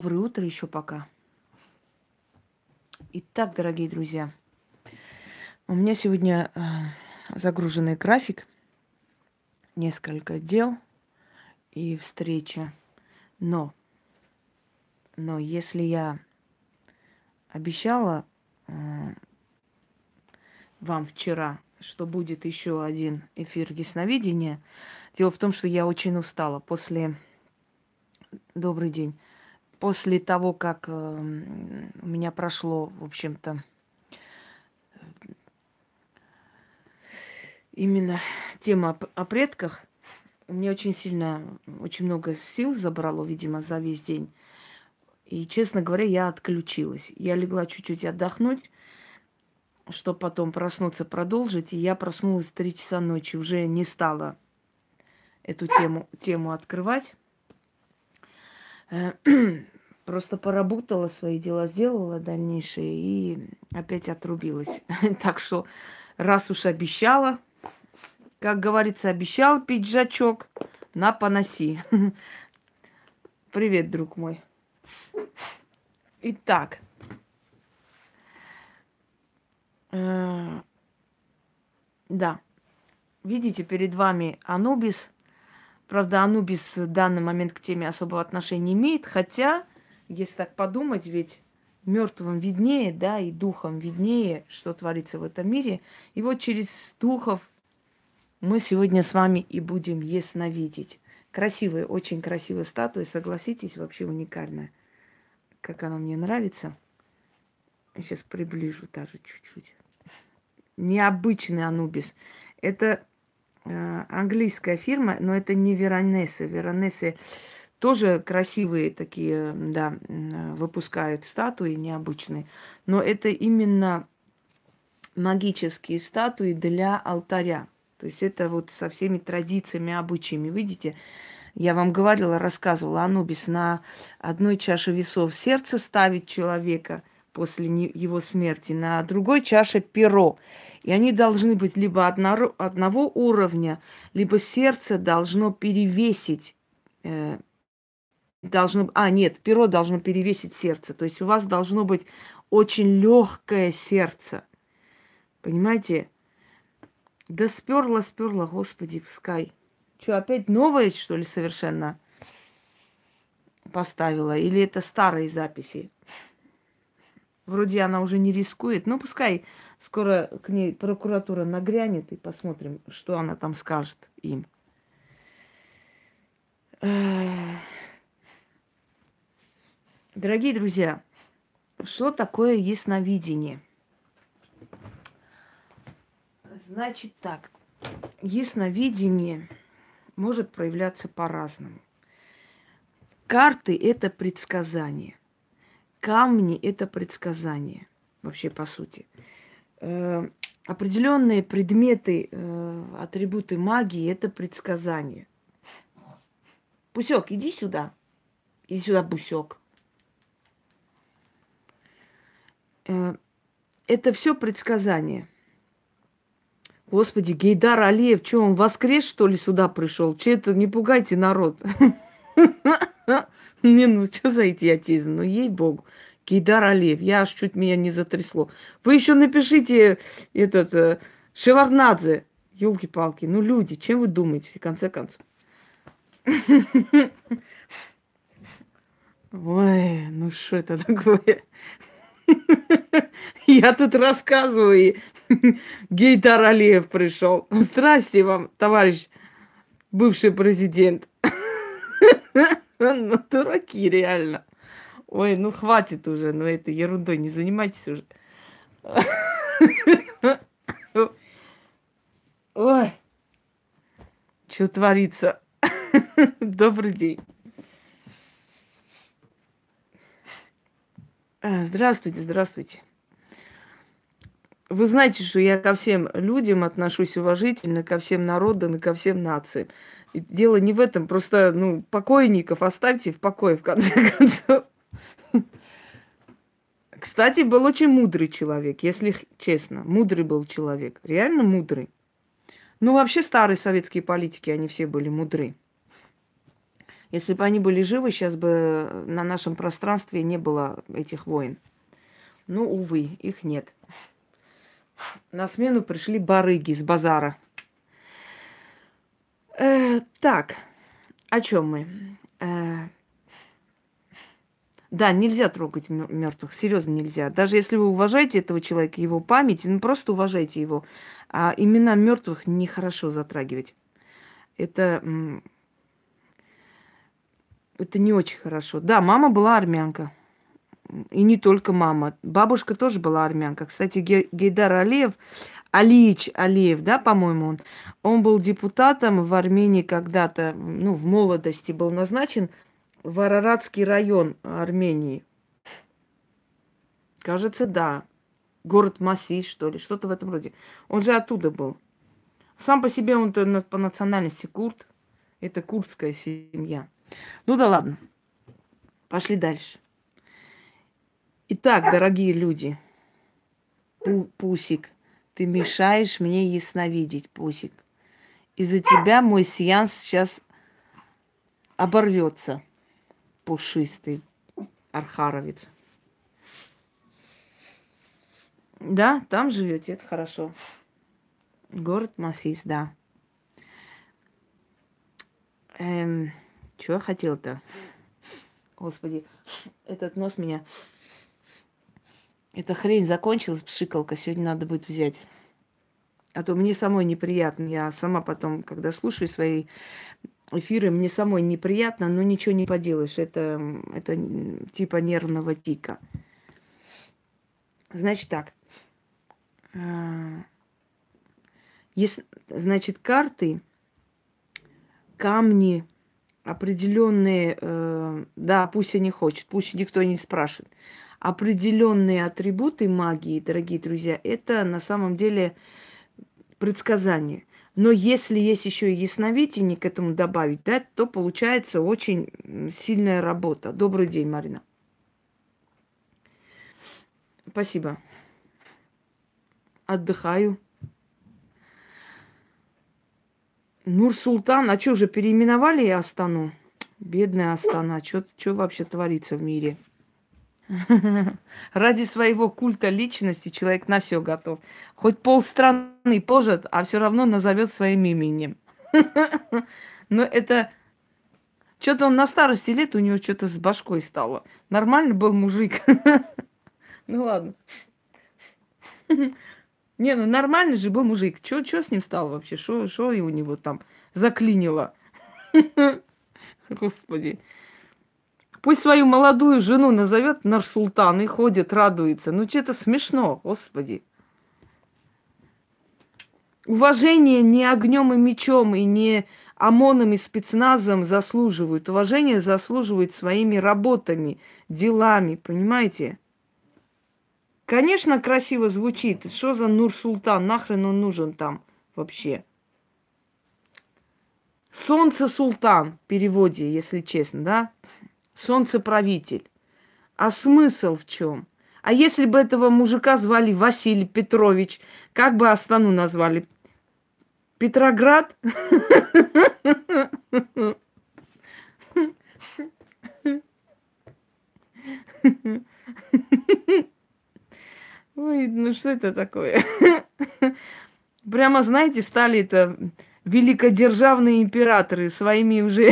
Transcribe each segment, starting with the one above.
Доброе утро еще пока. Итак, дорогие друзья, у меня сегодня э, загруженный график, несколько дел и встреча. Но, но если я обещала э, вам вчера, что будет еще один эфир ясновидения, дело в том, что я очень устала после... Добрый день после того, как э, у меня прошло, в общем-то, именно тема о предках, у меня очень сильно, очень много сил забрало, видимо, за весь день. И, честно говоря, я отключилась. Я легла чуть-чуть отдохнуть, чтобы потом проснуться, продолжить. И я проснулась в 3 часа ночи, уже не стала эту тему, тему открывать. Э, просто поработала, свои дела сделала дальнейшие и опять отрубилась. Так что раз уж обещала, как говорится, обещал пиджачок, на поноси. Привет, друг мой. Итак. Э, да. Видите, перед вами Анубис – Правда, Анубис в данный момент к теме особого отношения не имеет, хотя, если так подумать, ведь мертвым виднее, да, и духом виднее, что творится в этом мире. И вот через духов мы сегодня с вами и будем ясновидеть. Красивая, очень красивая статуя, согласитесь, вообще уникальная. Как она мне нравится. Сейчас приближу даже чуть-чуть. Необычный Анубис. Это английская фирма, но это не Веронесы. Веронесы тоже красивые такие, да, выпускают статуи необычные. Но это именно магические статуи для алтаря. То есть это вот со всеми традициями, обычаями. Видите, я вам говорила, рассказывала, Анубис на одной чаше весов сердце ставит человека после его смерти, на другой чаше перо. И они должны быть либо одно, одного уровня, либо сердце должно перевесить. Э, должно, а, нет, перо должно перевесить сердце. То есть у вас должно быть очень легкое сердце. Понимаете? Да сперла, сперла, господи, пускай. Что, опять новое, что ли, совершенно поставила? Или это старые записи? Вроде она уже не рискует. Ну, пускай Скоро к ней прокуратура нагрянет и посмотрим, что она там скажет им. Дорогие друзья, что такое ясновидение? Значит так, ясновидение может проявляться по-разному. Карты – это предсказание. Камни – это предсказание, вообще по сути э, определенные предметы, э, атрибуты магии это предсказание. Пусек, иди сюда. Иди сюда, Бусек. Э, это все предсказание. Господи, Гейдар Алиев, что он воскрес, что ли, сюда пришел? Че это, не пугайте народ. Не, ну что за идиотизм? Ну, ей-богу. Гейдар Алиев. Я аж чуть меня не затрясло. Вы еще напишите этот э, Шеварнадзе. Елки-палки. Ну, люди, чем вы думаете, в конце концов? Ой, ну что это такое? Я тут рассказываю, и Гейтар Алиев пришел. Здрасте вам, товарищ бывший президент. Ну, дураки, реально. Ой, ну хватит уже, ну это ерундой, не занимайтесь уже. Ой, что творится? Добрый день. А, здравствуйте, здравствуйте. Вы знаете, что я ко всем людям отношусь уважительно, ко всем народам и ко всем нациям. Дело не в этом, просто, ну, покойников оставьте в покое, в конце концов. Кстати, был очень мудрый человек, если честно. Мудрый был человек. Реально мудрый. Ну, вообще старые советские политики, они все были мудры. Если бы они были живы, сейчас бы на нашем пространстве не было этих войн. Ну, увы, их нет. На смену пришли барыги с базара. Э, так, о чем мы? Э, да, нельзя трогать мертвых, серьезно нельзя. Даже если вы уважаете этого человека, его память, ну просто уважайте его. А имена мертвых нехорошо затрагивать. Это, это не очень хорошо. Да, мама была армянка. И не только мама. Бабушка тоже была армянка. Кстати, Гейдар Алиев, Алиич Алиев, да, по-моему, он, он был депутатом в Армении когда-то, ну, в молодости был назначен в Араратский район Армении. Кажется, да. Город Масис, что ли, что-то в этом роде. Он же оттуда был. Сам по себе он по национальности курд. Это курдская семья. Ну да ладно. Пошли дальше. Итак, дорогие люди, Пусик, ты мешаешь мне ясновидеть, Пусик. Из-за тебя мой сеанс сейчас оборвется, пушистый архаровец. Да, там живете, это хорошо. Город Масис, да. Эм, чего я хотел-то? Господи, этот нос меня эта хрень закончилась, пшикалка, сегодня надо будет взять. А то мне самой неприятно. Я сама потом, когда слушаю свои эфиры, мне самой неприятно, но ничего не поделаешь. Это, это типа нервного тика. Значит так. А, есть, значит, карты, камни, определенные, э, да, пусть они хочет, пусть никто не спрашивает определенные атрибуты магии, дорогие друзья, это на самом деле предсказание. Но если есть еще и ясновидение к этому добавить, да, то получается очень сильная работа. Добрый день, Марина. Спасибо. Отдыхаю. Нур-Султан, а что, уже переименовали Астану? Бедная Астана, что вообще творится в мире? Ради своего культа личности человек на все готов. Хоть полстраны пожит, а все равно назовет своим именем. Но это... Что-то он на старости лет, у него что-то с башкой стало. Нормально был мужик. Ну ладно. Не, ну нормальный же был мужик. Что с ним стало вообще? Что у него там заклинило? Господи. Пусть свою молодую жену назовет Нарсултан и ходит, радуется. Ну, что-то смешно, господи. Уважение не огнем и мечом, и не ОМОНом и спецназом заслуживают. Уважение заслуживают своими работами, делами, понимаете? Конечно, красиво звучит. Что за Нур-Султан? Нахрен он нужен там вообще? Солнце-султан в переводе, если честно, да? Солнцеправитель. А смысл в чем? А если бы этого мужика звали Василий Петрович, как бы Астану назвали? Петроград? Ой, ну что это такое? Прямо, знаете, стали это великодержавные императоры своими уже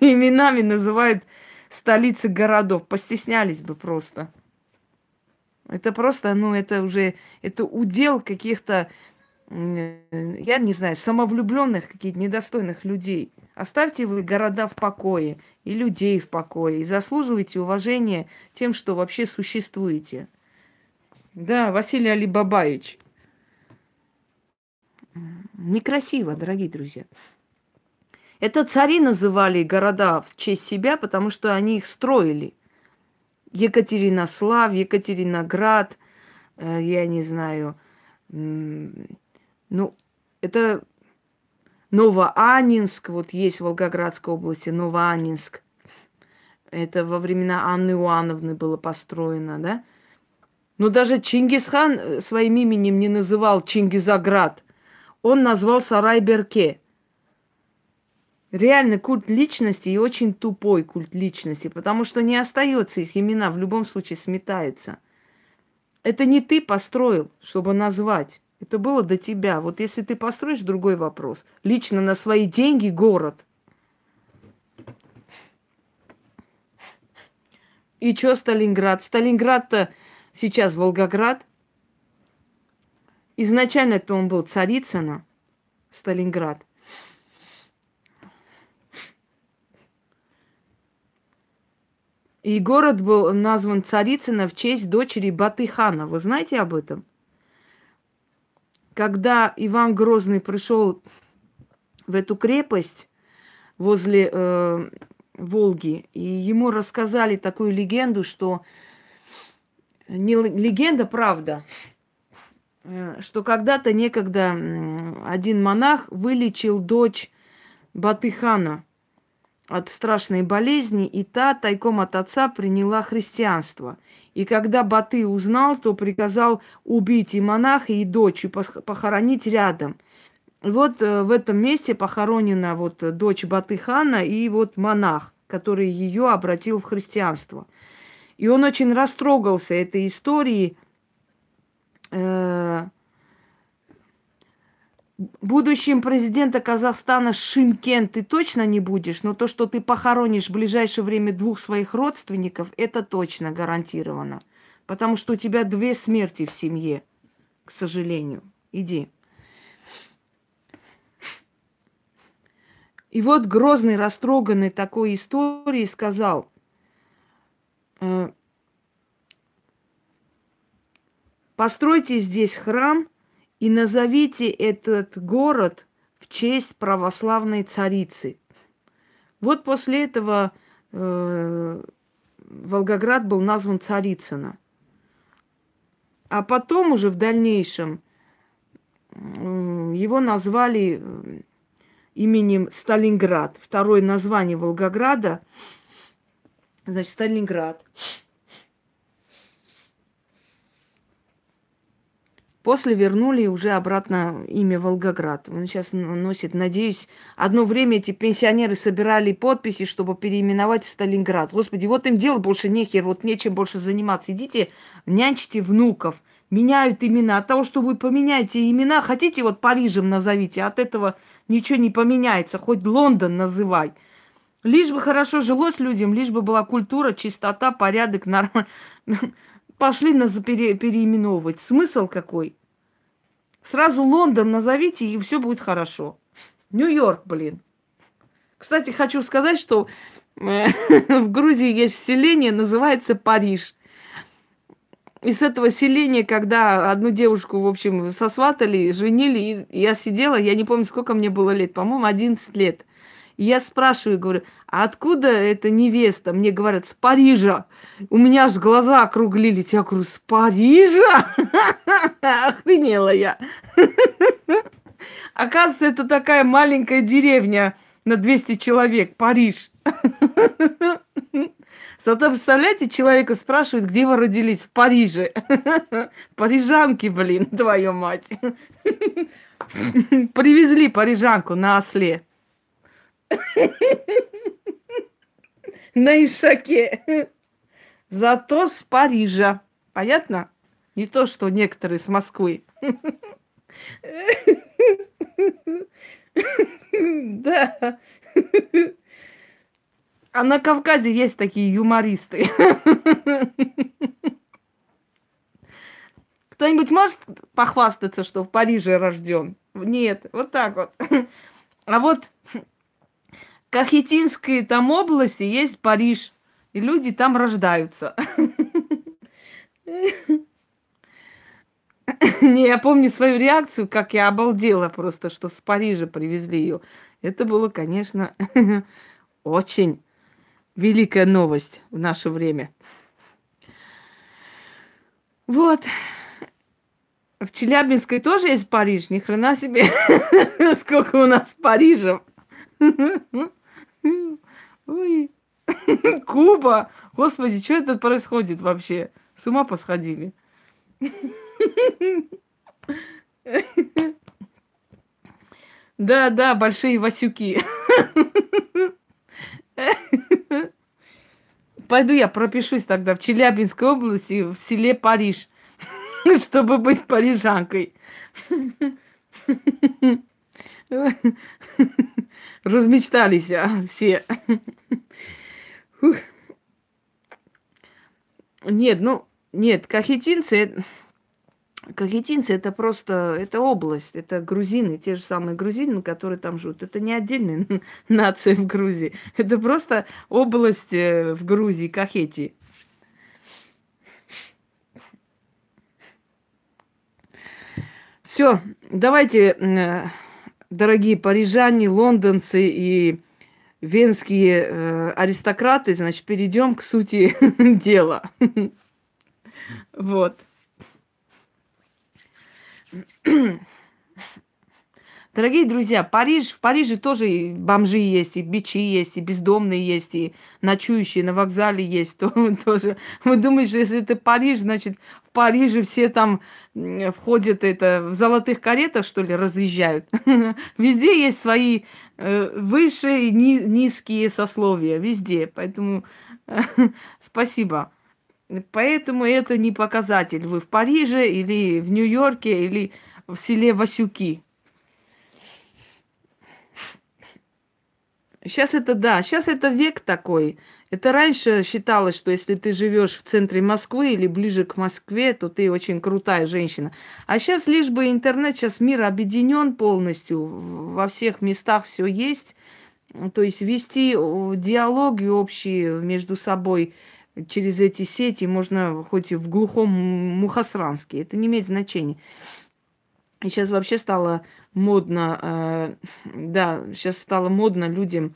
именами называют столицы городов. Постеснялись бы просто. Это просто, ну, это уже, это удел каких-то, я не знаю, самовлюбленных, каких-то недостойных людей. Оставьте вы города в покое и людей в покое, и заслуживайте уважения тем, что вообще существуете. Да, Василий Алибабаевич. Некрасиво, дорогие друзья. Это цари называли города в честь себя, потому что они их строили. Екатеринослав, Екатериноград, э, я не знаю, ну, это Новоанинск, вот есть в Волгоградской области, Новоанинск. Это во времена Анны Иоанновны было построено, да? Но даже Чингисхан э, своим именем не называл Чингизаград. Он назвал Сарайберке. Реально культ личности и очень тупой культ личности, потому что не остается их имена, в любом случае сметается. Это не ты построил, чтобы назвать. Это было до тебя. Вот если ты построишь, другой вопрос. Лично на свои деньги город. И что Сталинград? Сталинград-то сейчас Волгоград. Изначально это он был Царицына, Сталинград. И город был назван Царицына в честь дочери Батыхана. Вы знаете об этом? Когда Иван Грозный пришел в эту крепость возле э, Волги, и ему рассказали такую легенду, что не легенда, правда, э, что когда-то некогда один монах вылечил дочь Батыхана от страшной болезни, и та тайком от отца приняла христианство. И когда Баты узнал, то приказал убить и монаха, и дочь, и похоронить рядом. Вот э, в этом месте похоронена вот дочь Батыхана и вот монах, который ее обратил в христианство. И он очень растрогался этой историей. Будущим президента Казахстана Шимкен ты точно не будешь, но то, что ты похоронишь в ближайшее время двух своих родственников, это точно гарантировано. Потому что у тебя две смерти в семье, к сожалению. Иди. И вот Грозный, растроганный такой историей, сказал, э, постройте здесь храм и назовите этот город в честь православной царицы. Вот после этого э, Волгоград был назван Царицына. А потом уже в дальнейшем э, его назвали э, именем Сталинград. Второе название Волгограда, значит, Сталинград. После вернули уже обратно имя Волгоград. Он сейчас носит, надеюсь, одно время эти пенсионеры собирали подписи, чтобы переименовать Сталинград. Господи, вот им дело больше нехер, вот нечем больше заниматься. Идите, нянчите внуков, меняют имена. От того, что вы поменяете имена, хотите вот Парижем назовите, от этого ничего не поменяется, хоть Лондон называй. Лишь бы хорошо жилось людям, лишь бы была культура, чистота, порядок, нормально. пошли нас пере, переименовывать. Смысл какой? Сразу Лондон назовите, и все будет хорошо. Нью-Йорк, блин. Кстати, хочу сказать, что э, в Грузии есть селение, называется Париж. И с этого селения, когда одну девушку, в общем, сосватали, женили, и я сидела, я не помню, сколько мне было лет, по-моему, 11 лет. И я спрашиваю, говорю, а откуда эта невеста? Мне говорят, с Парижа. У меня аж глаза округлились. Я говорю, с Парижа? Охренела я. Оказывается, это такая маленькая деревня на 200 человек, Париж. Зато, представляете, человека спрашивает, где вы родились? В Париже. Парижанки, блин, твою мать. Привезли парижанку на осле. На Ишаке. Зато с Парижа. Понятно? Не то, что некоторые с Москвы. Да. А на Кавказе есть такие юмористы. Кто-нибудь может похвастаться, что в Париже рожден? Нет, вот так вот. А вот Кахетинской там области есть Париж, и люди там рождаются. Не, я помню свою реакцию, как я обалдела просто, что с Парижа привезли ее. Это было, конечно, очень великая новость в наше время. Вот. В Челябинской тоже есть Париж. Ни хрена себе, сколько у нас Парижев. Ой. Куба! Господи, что это происходит вообще? С ума посходили. Да, да, большие Васюки. Пойду я пропишусь тогда в Челябинской области, в селе Париж, чтобы быть парижанкой. Размечтались а, все. Нет, ну, нет, кахетинцы, кахетинцы это просто, это область, это грузины, те же самые грузины, которые там живут. Это не отдельная нация в Грузии, это просто область э, в Грузии, Кахетии. Все, давайте, дорогие парижане, лондонцы и венские э, аристократы, значит, перейдем к сути дела. Вот. Дорогие друзья, Париж, в Париже тоже и бомжи есть, и бичи есть, и бездомные есть, и ночующие на вокзале есть то, тоже. Вы думаете, если это Париж, значит, в Париже все там входят это, в золотых каретах, что ли, разъезжают? Везде есть свои э, высшие и низкие сословия, везде. Поэтому спасибо. Поэтому это не показатель. Вы в Париже или в Нью-Йорке или в селе Васюки. Сейчас это да, сейчас это век такой. Это раньше считалось, что если ты живешь в центре Москвы или ближе к Москве, то ты очень крутая женщина. А сейчас лишь бы интернет, сейчас мир объединен полностью, во всех местах все есть. То есть вести диалоги общие между собой через эти сети можно хоть и в глухом Мухосранске. Это не имеет значения. И сейчас вообще стало модно, э, да, сейчас стало модно людям,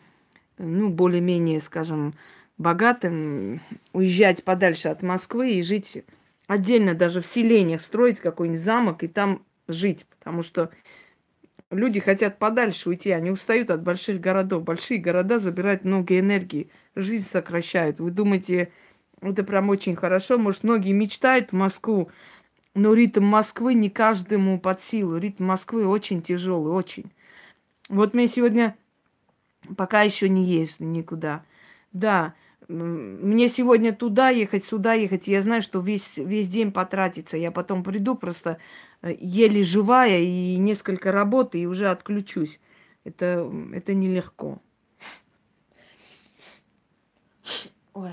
ну, более-менее, скажем, богатым, уезжать подальше от Москвы и жить отдельно, даже в селениях, строить какой-нибудь замок и там жить, потому что люди хотят подальше уйти, они устают от больших городов. Большие города забирают много энергии, жизнь сокращают. Вы думаете, это прям очень хорошо? Может, многие мечтают в Москву но ритм Москвы не каждому под силу. Ритм Москвы очень тяжелый, очень. Вот мне сегодня пока еще не езжу никуда. Да, мне сегодня туда ехать, сюда ехать. Я знаю, что весь, весь день потратится. Я потом приду просто э, еле живая и несколько работы, и уже отключусь. Это, это нелегко. Ой.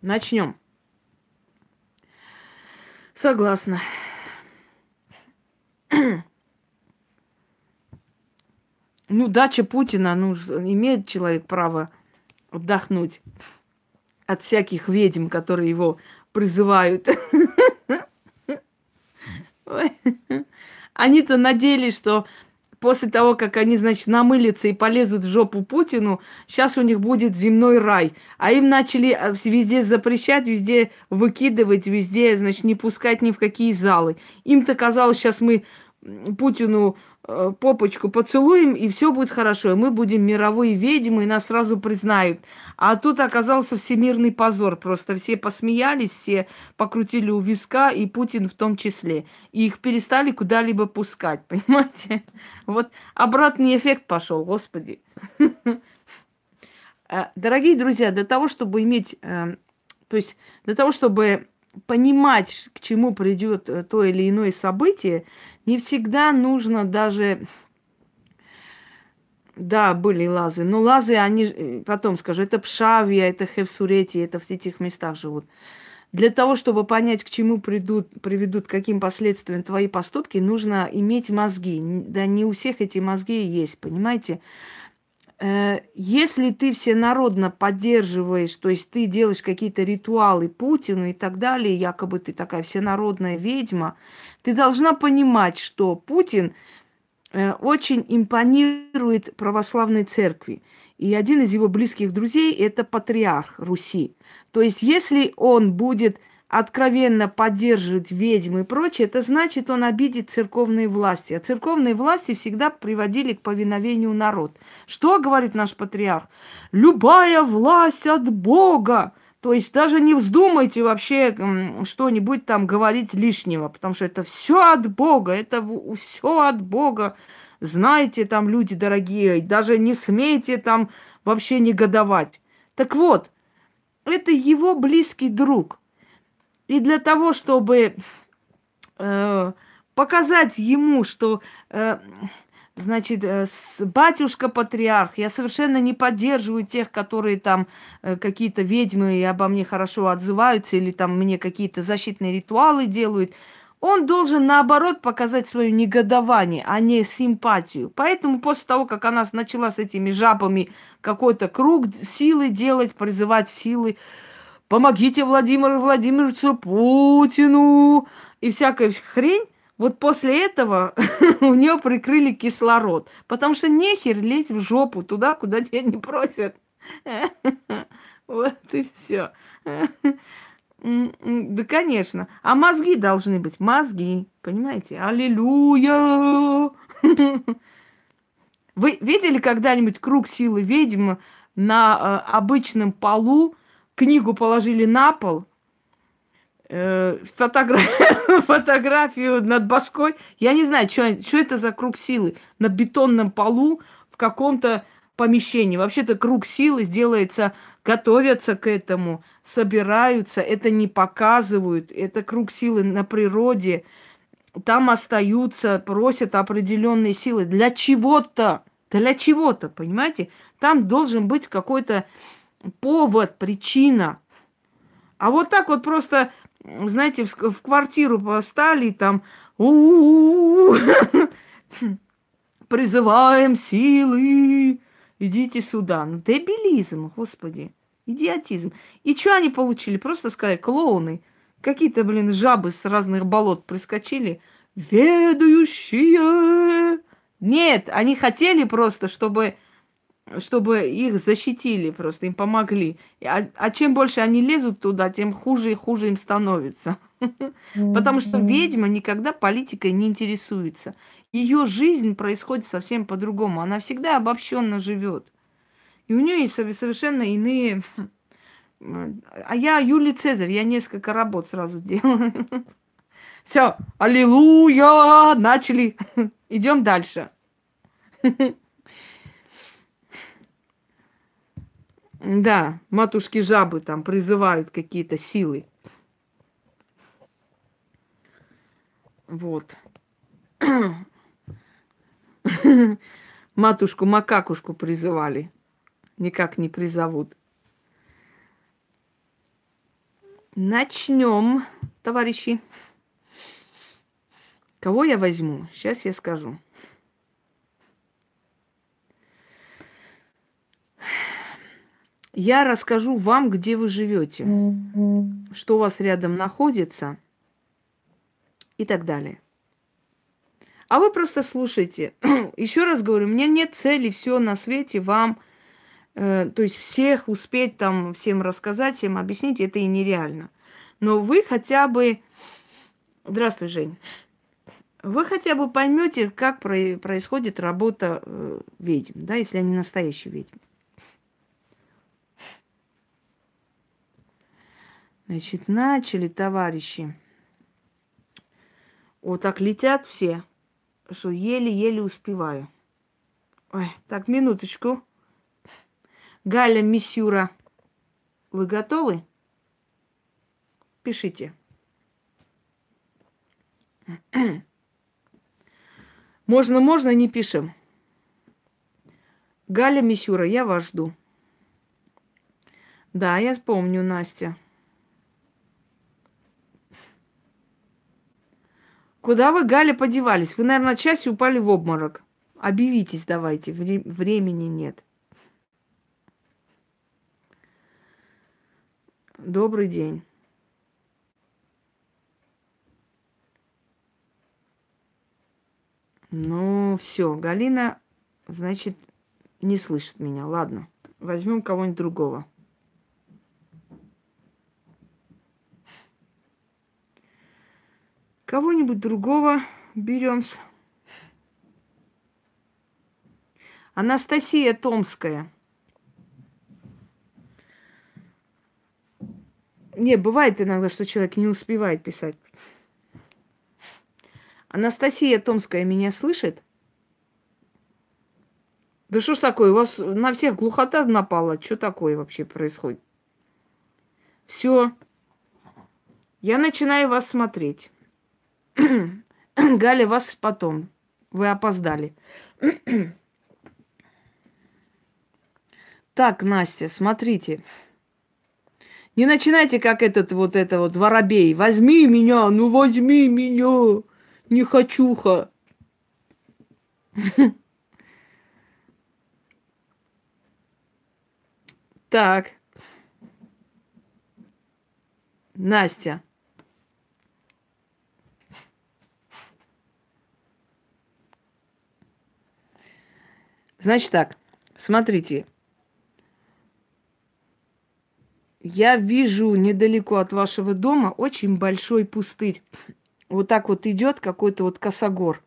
Начнем. Согласна. Ну, дача Путина, ну, имеет человек право отдохнуть от всяких ведьм, которые его призывают. Они-то надеялись, что после того, как они, значит, намылятся и полезут в жопу Путину, сейчас у них будет земной рай. А им начали э, везде запрещать, везде выкидывать, везде, значит, не пускать ни в какие залы. Им-то казалось, сейчас мы Путину Э, попочку поцелуем, и все будет хорошо. И мы будем мировые ведьмы, и нас сразу признают. А тут оказался всемирный позор. Просто все посмеялись, все покрутили у виска, и Путин в том числе. И их перестали куда-либо пускать, понимаете? Вот обратный эффект пошел, господи. Э, дорогие друзья, для того, чтобы иметь, э, то есть для того, чтобы понимать, к чему придет то или иное событие, не всегда нужно даже... Да, были лазы. Но лазы, они, э, потом скажу, это Пшавия, это Хевсурети, это в этих местах живут. Для того, чтобы понять, к чему придут, приведут, каким последствиям твои поступки, нужно иметь мозги. Да не у всех эти мозги есть, понимаете? Э, если ты всенародно поддерживаешь, то есть ты делаешь какие-то ритуалы Путину и так далее, якобы ты такая всенародная ведьма, ты должна понимать, что Путин э, очень импонирует православной церкви. И один из его близких друзей – это патриарх Руси. То есть если он будет откровенно поддерживает ведьм и прочее, это значит, он обидит церковные власти. А церковные власти всегда приводили к повиновению народ. Что говорит наш патриарх? Любая власть от Бога. То есть даже не вздумайте вообще что-нибудь там говорить лишнего, потому что это все от Бога, это все от Бога. знаете, там люди дорогие, даже не смейте там вообще негодовать. Так вот, это его близкий друг. И для того, чтобы э, показать ему, что, э, значит, э, батюшка патриарх, я совершенно не поддерживаю тех, которые там э, какие-то ведьмы и обо мне хорошо отзываются, или там мне какие-то защитные ритуалы делают. Он должен, наоборот, показать свое негодование, а не симпатию. Поэтому после того, как она начала с этими жабами какой-то круг силы делать, призывать силы, помогите Владимиру Владимировичу Путину и всякая хрень, вот после этого у нее прикрыли кислород. Потому что нехер лезть в жопу туда, куда тебя не просят. Вот и все. Да, конечно. А мозги должны быть. Мозги. Понимаете? Аллилуйя! Вы видели когда-нибудь круг силы ведьм на э, обычном полу? Книгу положили на пол, э, фотогра- фотографию над башкой. Я не знаю, что это за круг силы. На бетонном полу в каком-то помещении. Вообще-то круг силы делается готовятся к этому, собираются, это не показывают, это круг силы на природе, там остаются, просят определенные силы для чего-то, для чего-то, понимаете? Там должен быть какой-то повод, причина. А вот так вот просто, знаете, в, в квартиру постали, там призываем силы, идите сюда. Ну, дебилизм, господи. Идиотизм. И что они получили? Просто сказали, клоуны. Какие-то, блин, жабы с разных болот прискочили. Ведущие. Нет, они хотели просто, чтобы, чтобы их защитили, просто им помогли. А, а чем больше они лезут туда, тем хуже и хуже им становится. Потому что ведьма никогда политикой не интересуется. Ее жизнь происходит совсем по-другому. Она всегда обобщенно живет. И у нее есть совершенно иные... А я Юлий Цезарь, я несколько работ сразу делаю. Все, аллилуйя, начали. Идем дальше. Да, матушки жабы там призывают какие-то силы. Вот. Матушку макакушку призывали никак не призовут. Начнем, товарищи. Кого я возьму? Сейчас я скажу. Я расскажу вам, где вы живете, mm-hmm. что у вас рядом находится и так далее. А вы просто слушайте. Еще раз говорю, у меня нет цели все на свете вам Э, то есть всех успеть там, всем рассказать, всем объяснить, это и нереально. Но вы хотя бы... Здравствуй, Жень. Вы хотя бы поймете, как про- происходит работа э, ведьм, да, если они настоящие ведьмы. Значит, начали, товарищи. Вот так летят все, что еле-еле успеваю. Ой, так, минуточку. Галя Мисюра, вы готовы? Пишите. Можно, можно, не пишем. Галя Мисюра, я вас жду. Да, я помню, Настя. Куда вы, Галя, подевались? Вы, наверное, часть упали в обморок. Объявитесь давайте, Вре- времени нет. Добрый день. Ну, все, Галина, значит, не слышит меня. Ладно, возьмем кого-нибудь другого. Кого-нибудь другого берем. Анастасия Томская. Не, бывает иногда, что человек не успевает писать. Анастасия Томская меня слышит? Да что ж такое, у вас на всех глухота напала? Что такое вообще происходит? Все. Я начинаю вас смотреть. Галя, вас потом. Вы опоздали. так, Настя, смотрите. Не начинайте, как этот вот это вот воробей. Возьми меня, ну возьми меня. Не хочуха. Так. Настя. Значит так, смотрите. Я вижу недалеко от вашего дома очень большой пустырь. Вот так вот идет какой-то вот косогор.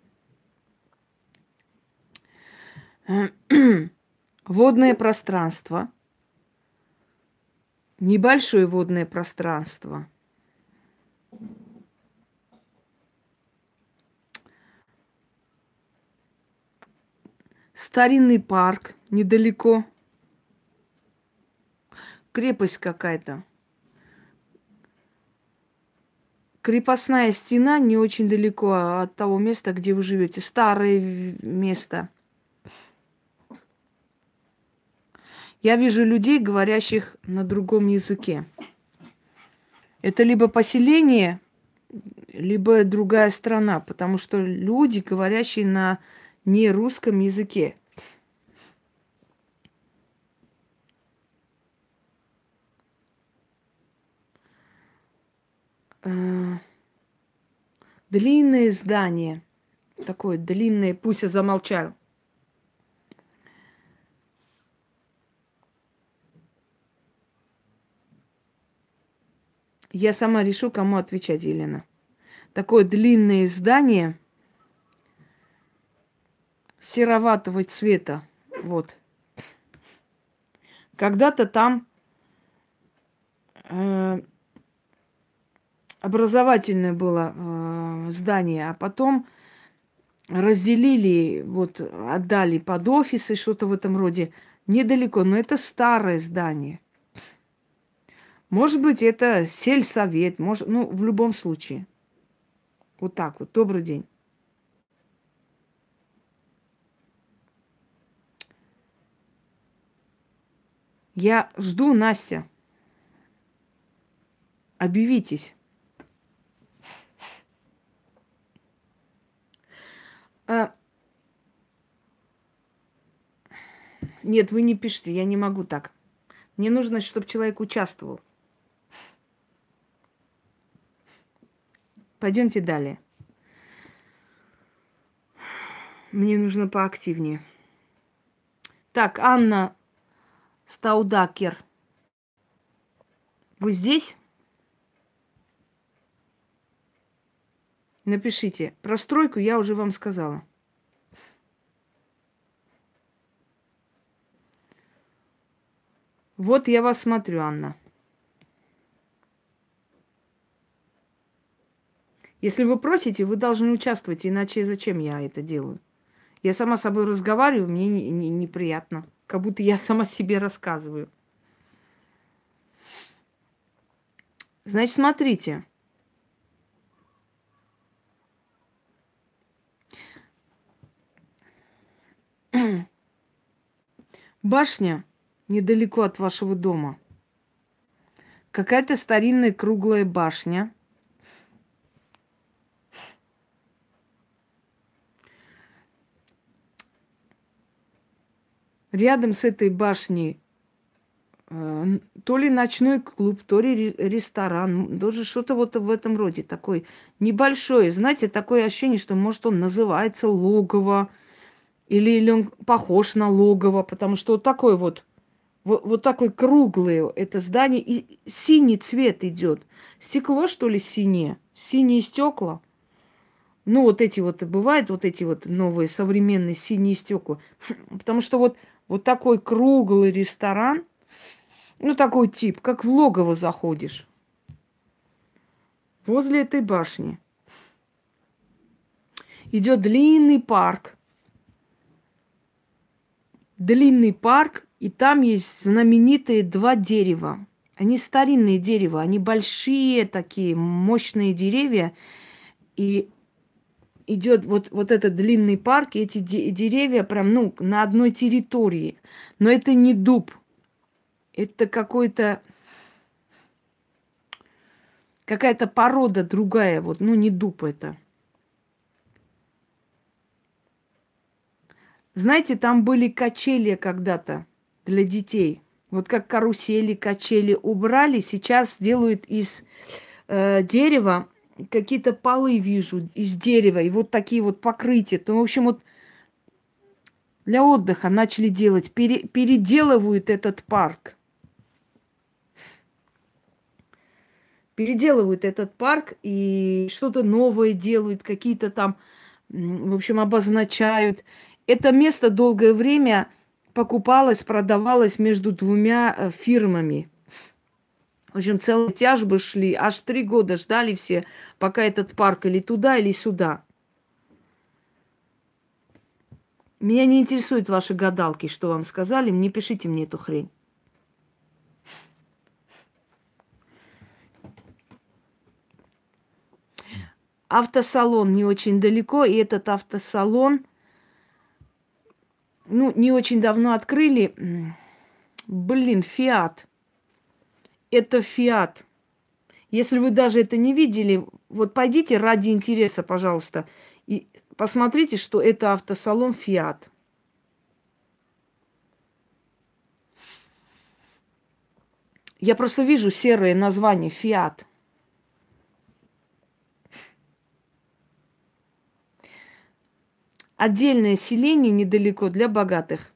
Водное пространство. Небольшое водное пространство. Старинный парк недалеко. Крепость какая-то. Крепостная стена не очень далеко от того места, где вы живете. Старое место. Я вижу людей, говорящих на другом языке. Это либо поселение, либо другая страна, потому что люди, говорящие на нерусском языке. Э, длинное здание. Такое длинное, пусть я замолчал. Я сама решу, кому отвечать, Елена. Такое длинное здание сероватого цвета. Вот. Когда-то там э, образовательное было э, здание, а потом разделили, вот отдали под офисы, что-то в этом роде, недалеко, но это старое здание. Может быть, это сельсовет, может, ну, в любом случае. Вот так вот. Добрый день. Я жду Настя. Объявитесь. А... Нет, вы не пишите, я не могу так. Мне нужно, чтобы человек участвовал. Пойдемте далее. Мне нужно поактивнее. Так, Анна Стаудакер. Вы здесь? Напишите. Про стройку я уже вам сказала. Вот я вас смотрю, Анна. Если вы просите, вы должны участвовать, иначе зачем я это делаю? Я сама с собой разговариваю, мне не, не, неприятно. Как будто я сама себе рассказываю. Значит, смотрите. Башня недалеко от вашего дома. Какая-то старинная круглая башня. Рядом с этой башней э, то ли ночной клуб, то ли ресторан, даже что-то вот в этом роде, такой небольшой. Знаете, такое ощущение, что может он называется логово, или, или он похож на логово, потому что вот такой вот, вот, вот такой круглый это здание, и синий цвет идет. Стекло, что ли, синее? Синие стекла. Ну, вот эти вот, бывают вот эти вот новые современные синие стекла. Потому что вот, вот такой круглый ресторан, ну, такой тип, как в логово заходишь. Возле этой башни идет длинный парк – длинный парк, и там есть знаменитые два дерева. Они старинные дерева, они большие такие, мощные деревья. И идет вот, вот этот длинный парк, и эти де- деревья прям, ну, на одной территории. Но это не дуб. Это какой-то какая-то порода другая, вот, ну, не дуб это. Знаете, там были качели когда-то для детей. Вот как карусели, качели убрали, сейчас делают из э, дерева какие-то полы вижу из дерева и вот такие вот покрытия. Ну, в общем, вот для отдыха начали делать, пере, переделывают этот парк. Переделывают этот парк и что-то новое делают, какие-то там, в общем, обозначают. Это место долгое время покупалось, продавалось между двумя э, фирмами. В общем, целые тяжбы шли. Аж три года ждали все, пока этот парк или туда, или сюда. Меня не интересуют ваши гадалки, что вам сказали. Не пишите мне эту хрень. Автосалон не очень далеко, и этот автосалон ну, не очень давно открыли. Блин, Фиат. Это Фиат. Если вы даже это не видели, вот пойдите ради интереса, пожалуйста, и посмотрите, что это автосалон Фиат. Я просто вижу серое название Фиат. отдельное селение недалеко для богатых.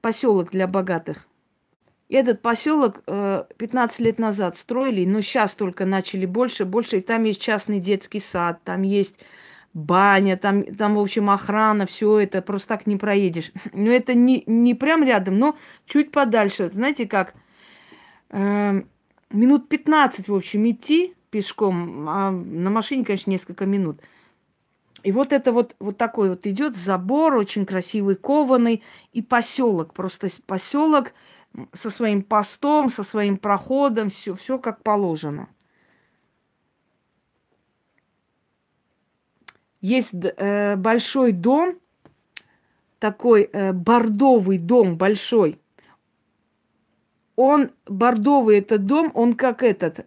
Поселок для богатых. Этот поселок 15 э, лет назад строили, но сейчас только начали больше, больше. И там есть частный детский сад, там есть баня, там, там в общем, охрана, все это просто так не проедешь. Но это не, не прям рядом, но чуть подальше. Знаете как? Э, минут 15, в общем, идти пешком, а на машине, конечно, несколько минут – и вот это вот, вот такой вот идет забор, очень красивый, кованый, и поселок, просто поселок со своим постом, со своим проходом, все, все как положено. Есть э, большой дом, такой э, бордовый дом большой. Он бордовый этот дом, он как этот,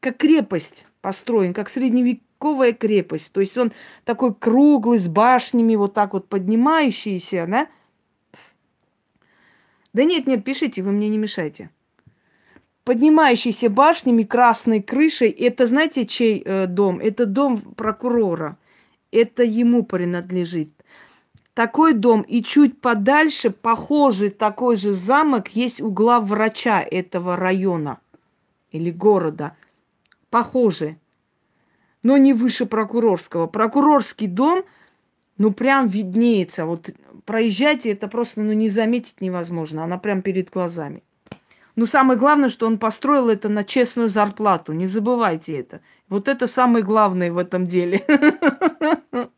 как крепость построен, как средневек, средневековая крепость. То есть он такой круглый, с башнями, вот так вот поднимающийся, да? Да нет, нет, пишите, вы мне не мешайте. Поднимающийся башнями, красной крышей. Это знаете, чей э, дом? Это дом прокурора. Это ему принадлежит. Такой дом и чуть подальше похожий такой же замок есть у главврача этого района или города. Похожий но не выше прокурорского. Прокурорский дом, ну, прям виднеется. Вот проезжайте, это просто, ну, не заметить невозможно. Она прям перед глазами. Но самое главное, что он построил это на честную зарплату. Не забывайте это. Вот это самое главное в этом деле.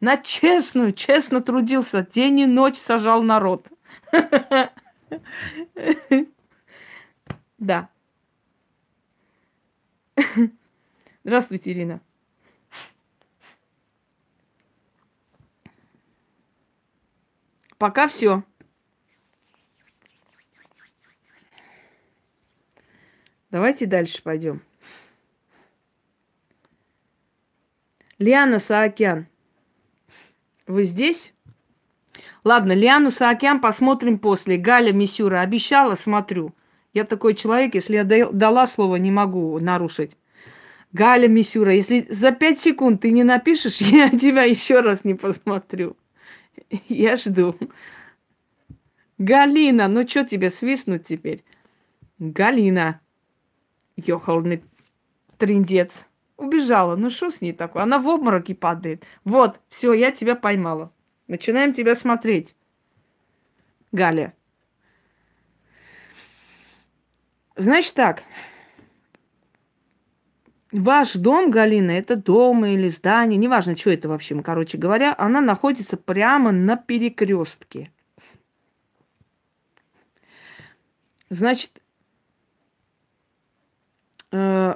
На честную, честно трудился. День и ночь сажал народ. Да. Здравствуйте, Ирина. Пока все. Давайте дальше пойдем. Лиана Саакян. Вы здесь? Ладно, Лиану Саакян посмотрим после. Галя Мисюра обещала, смотрю. Я такой человек, если я дала слово, не могу нарушить. Галя Мисюра, если за пять секунд ты не напишешь, я тебя еще раз не посмотрю. Я жду. Галина, ну что тебе свистнуть теперь? Галина. Ёхалный триндец. Убежала. Ну что с ней такое? Она в обмороке падает. Вот, все, я тебя поймала. Начинаем тебя смотреть. Галя. Значит так, ваш дом, Галина, это дом или здание, неважно, что это вообще, короче говоря, она находится прямо на перекрестке. Значит, э,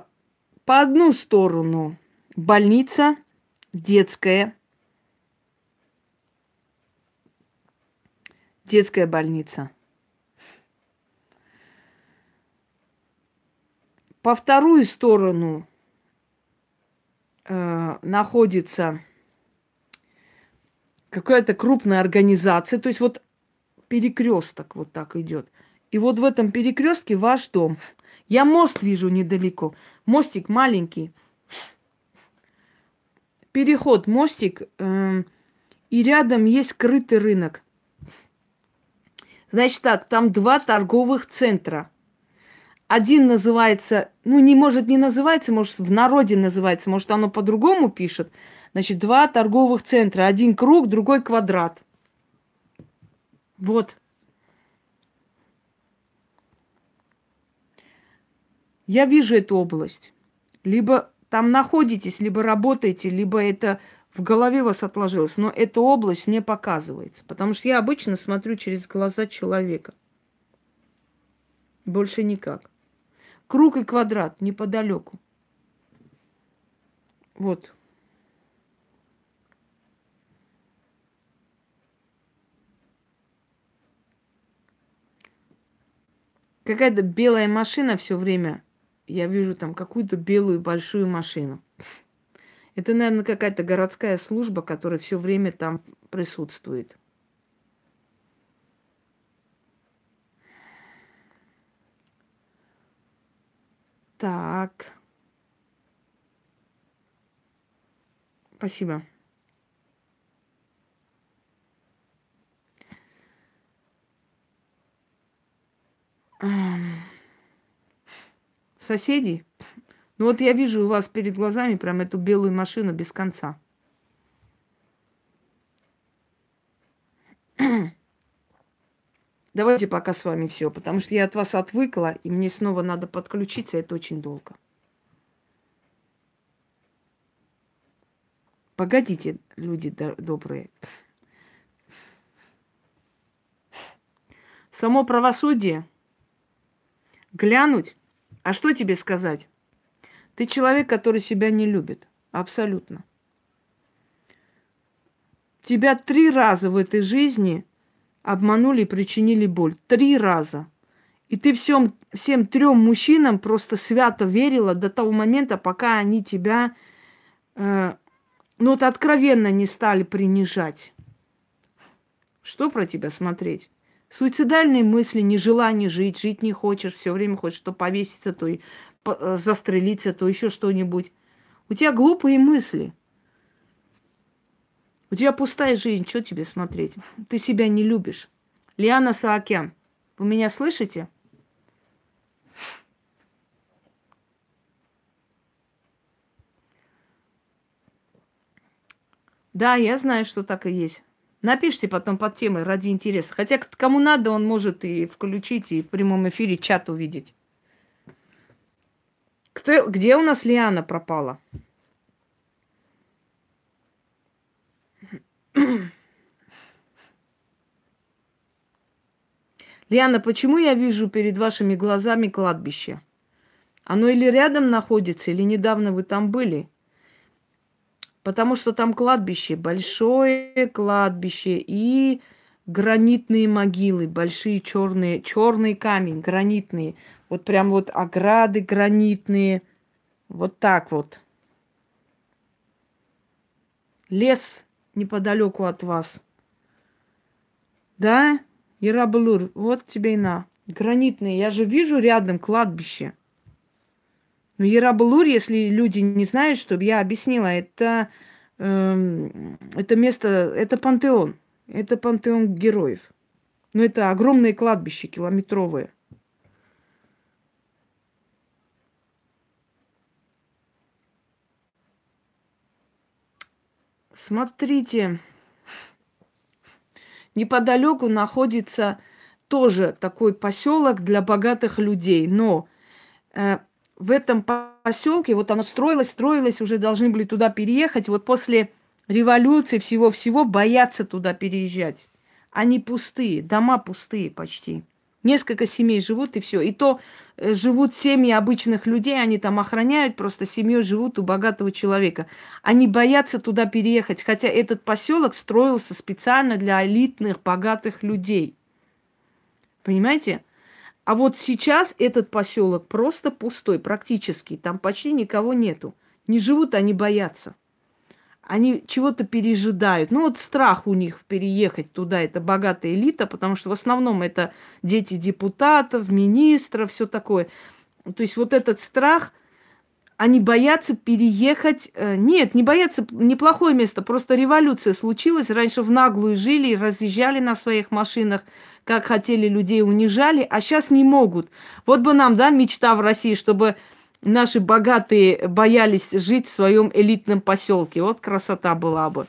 по одну сторону больница детская, детская больница. По вторую сторону э, находится какая-то крупная организация. То есть вот перекресток вот так идет. И вот в этом перекрестке ваш дом. Я мост вижу недалеко. Мостик маленький. Переход, мостик. Э, и рядом есть скрытый рынок. Значит так, там два торговых центра. Один называется, ну не может не называется, может в народе называется, может оно по-другому пишет. Значит, два торговых центра. Один круг, другой квадрат. Вот. Я вижу эту область. Либо там находитесь, либо работаете, либо это в голове вас отложилось. Но эта область мне показывается. Потому что я обычно смотрю через глаза человека. Больше никак. Круг и квадрат неподалеку. Вот. Какая-то белая машина все время. Я вижу там какую-то белую большую машину. Это, наверное, какая-то городская служба, которая все время там присутствует. Так. Спасибо. Соседи? Ну вот я вижу у вас перед глазами прям эту белую машину без конца. Давайте пока с вами все, потому что я от вас отвыкла, и мне снова надо подключиться, это очень долго. Погодите, люди добрые. Само правосудие. Глянуть. А что тебе сказать? Ты человек, который себя не любит. Абсолютно. Тебя три раза в этой жизни обманули и причинили боль. Три раза. И ты всем, всем трем мужчинам просто свято верила до того момента, пока они тебя, э, ну вот откровенно не стали принижать. Что про тебя смотреть? Суицидальные мысли, нежелание жить, жить не хочешь, все время хочешь то повеситься, то и Э, застрелиться, то еще что-нибудь. У тебя глупые мысли. У тебя пустая жизнь, что тебе смотреть? Ты себя не любишь. Лиана Саакян, вы меня слышите? Да, я знаю, что так и есть. Напишите потом под темой ради интереса. Хотя кому надо, он может и включить, и в прямом эфире чат увидеть. Кто, где у нас Лиана пропала? Лиана, почему я вижу перед вашими глазами кладбище? Оно или рядом находится, или недавно вы там были? Потому что там кладбище, большое кладбище и гранитные могилы, большие черные, черный камень, гранитные. Вот прям вот ограды гранитные. Вот так вот. Лес неподалеку от вас. Да, Ираблур, вот тебе и на. Гранитные. Я же вижу рядом кладбище. Но Ираблур, если люди не знают, чтобы я объяснила, это, э, это место, это пантеон. Это пантеон героев. Но это огромные кладбища, километровые. Смотрите, неподалеку находится тоже такой поселок для богатых людей, но э, в этом поселке, вот оно строилось, строилось, уже должны были туда переехать. Вот после революции всего-всего боятся туда переезжать. Они пустые, дома пустые почти. Несколько семей живут и все. И то э, живут семьи обычных людей, они там охраняют, просто семью живут у богатого человека. Они боятся туда переехать, хотя этот поселок строился специально для элитных, богатых людей. Понимаете? А вот сейчас этот поселок просто пустой, практически. Там почти никого нету. Не живут, они боятся они чего-то пережидают. Ну вот страх у них переехать туда, это богатая элита, потому что в основном это дети депутатов, министров, все такое. То есть вот этот страх, они боятся переехать. Э, нет, не боятся, неплохое место, просто революция случилась. Раньше в наглую жили, разъезжали на своих машинах, как хотели, людей унижали, а сейчас не могут. Вот бы нам, да, мечта в России, чтобы наши богатые боялись жить в своем элитном поселке. Вот красота была бы.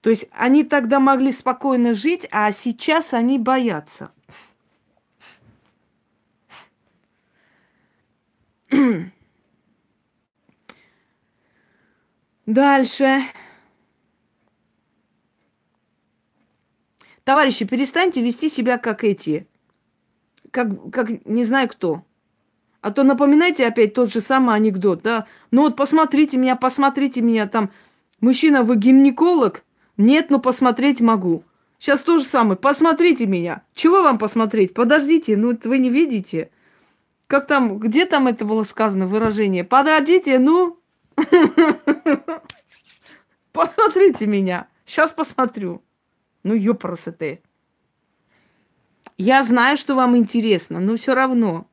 То есть они тогда могли спокойно жить, а сейчас они боятся. Дальше. Товарищи, перестаньте вести себя как эти. Как, как не знаю кто. А то напоминайте опять тот же самый анекдот, да? Ну вот посмотрите меня, посмотрите меня, там, мужчина, вы гинеколог? Нет, но посмотреть могу. Сейчас то же самое, посмотрите меня. Чего вам посмотреть? Подождите, ну вы не видите. Как там, где там это было сказано выражение? Подождите, ну. Посмотрите меня. Сейчас посмотрю. Ну, ёпросы Я знаю, что вам интересно, но все равно.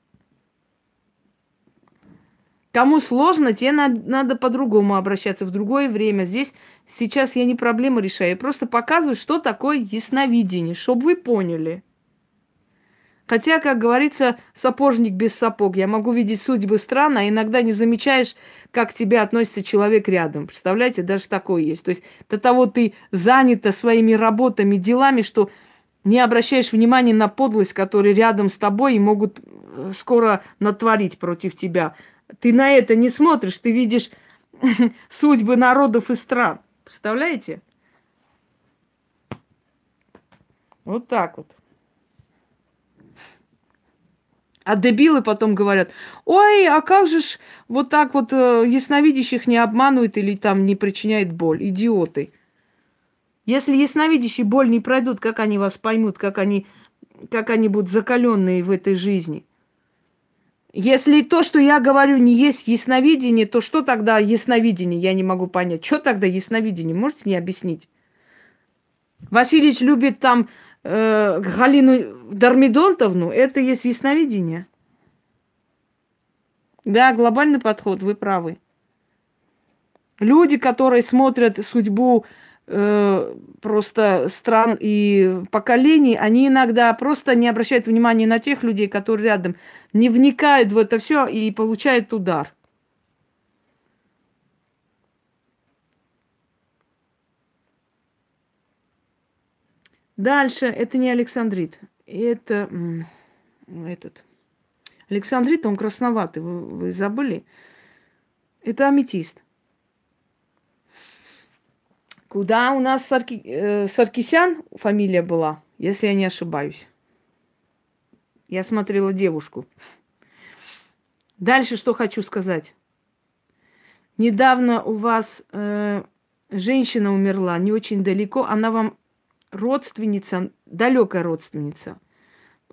Кому сложно, тебе надо, надо по-другому обращаться в другое время. Здесь сейчас я не проблему решаю, я просто показываю, что такое ясновидение, чтобы вы поняли. Хотя, как говорится, сапожник без сапог. Я могу видеть судьбы стран, а иногда не замечаешь, как к тебе относится человек рядом. Представляете, даже такое есть. То есть до того ты занята своими работами, делами, что не обращаешь внимания на подлость, которые рядом с тобой и могут э, скоро натворить против тебя. Ты на это не смотришь, ты видишь судьбы народов и стран. Представляете? Вот так вот. А дебилы потом говорят, ой, а как же ж вот так вот э, ясновидящих не обманывает или там не причиняет боль? Идиоты. Если ясновидящие боль не пройдут, как они вас поймут, как они, как они будут закаленные в этой жизни? Если то, что я говорю, не есть ясновидение, то что тогда ясновидение? Я не могу понять. Что тогда ясновидение? Можете мне объяснить? Васильевич любит там э, Галину Дармидонтовну. Это есть ясновидение. Да, глобальный подход, вы правы. Люди, которые смотрят судьбу Э, просто стран и поколений, они иногда просто не обращают внимания на тех людей, которые рядом, не вникают в это все и получают удар. Дальше, это не Александрит, это этот. Александрит, он красноватый, вы, вы забыли? Это аметист. Куда у нас Сарки... э, Саркисян фамилия была, если я не ошибаюсь. Я смотрела девушку. Дальше что хочу сказать. Недавно у вас э, женщина умерла, не очень далеко. Она вам родственница, далекая родственница.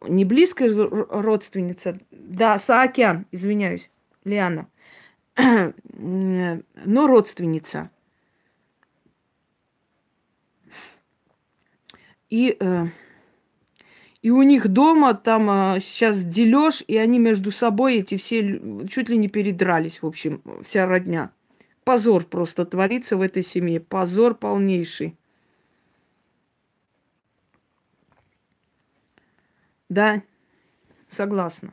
Не близкая родственница. Да, Саакян, извиняюсь, Лиана. Но родственница. И, э, и у них дома там э, сейчас дележ, и они между собой эти все чуть ли не передрались, в общем, вся родня. Позор просто творится в этой семье. Позор полнейший. Да, согласна.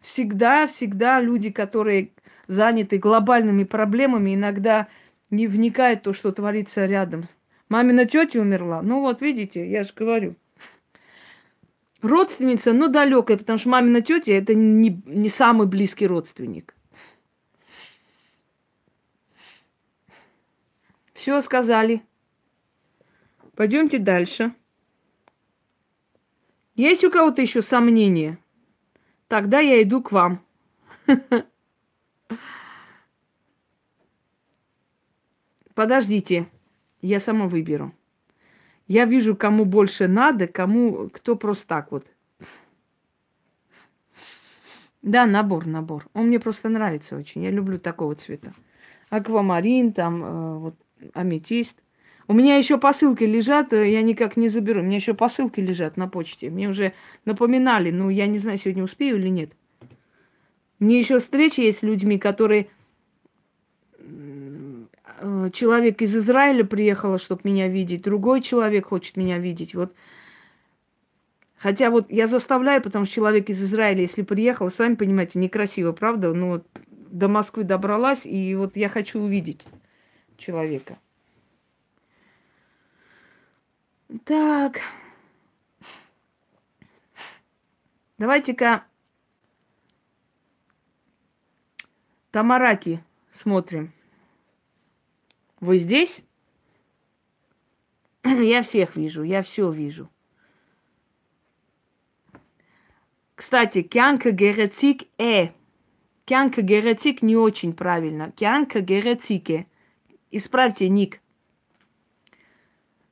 Всегда, всегда люди, которые заняты глобальными проблемами, иногда не вникают в то, что творится рядом Мамина тетя умерла. Ну вот, видите, я же говорю. Родственница, но далекая, потому что мамина тетя это не, не самый близкий родственник. Все сказали. Пойдемте дальше. Есть у кого-то еще сомнения? Тогда я иду к вам. Подождите, я сама выберу. Я вижу, кому больше надо, кому кто просто так вот. Да, набор, набор. Он мне просто нравится очень. Я люблю такого цвета. Аквамарин, там, э, вот, аметист. У меня еще посылки лежат, э, я никак не заберу. У меня еще посылки лежат на почте. Мне уже напоминали, ну, я не знаю, сегодня успею или нет. Мне еще встреча есть с людьми, которые... Человек из Израиля приехал, чтобы меня видеть, другой человек хочет меня видеть. Вот. Хотя вот я заставляю, потому что человек из Израиля, если приехал, сами понимаете, некрасиво, правда? Ну, вот до Москвы добралась, и вот я хочу увидеть человека. Так. Давайте-ка Тамараки смотрим. Вы здесь? Я всех вижу, я все вижу. Кстати, кянка герецик э. Кянка герецик не очень правильно. Кянка герацике. Исправьте ник.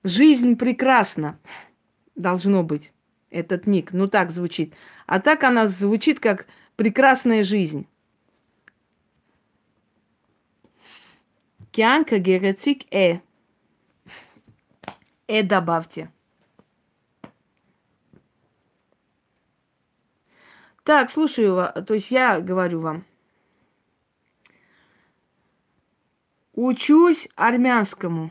Жизнь прекрасна. Должно быть этот ник. Ну так звучит. А так она звучит как прекрасная жизнь. Кянка герецик э. Э добавьте. Так, слушаю вас. То есть я говорю вам. Учусь армянскому.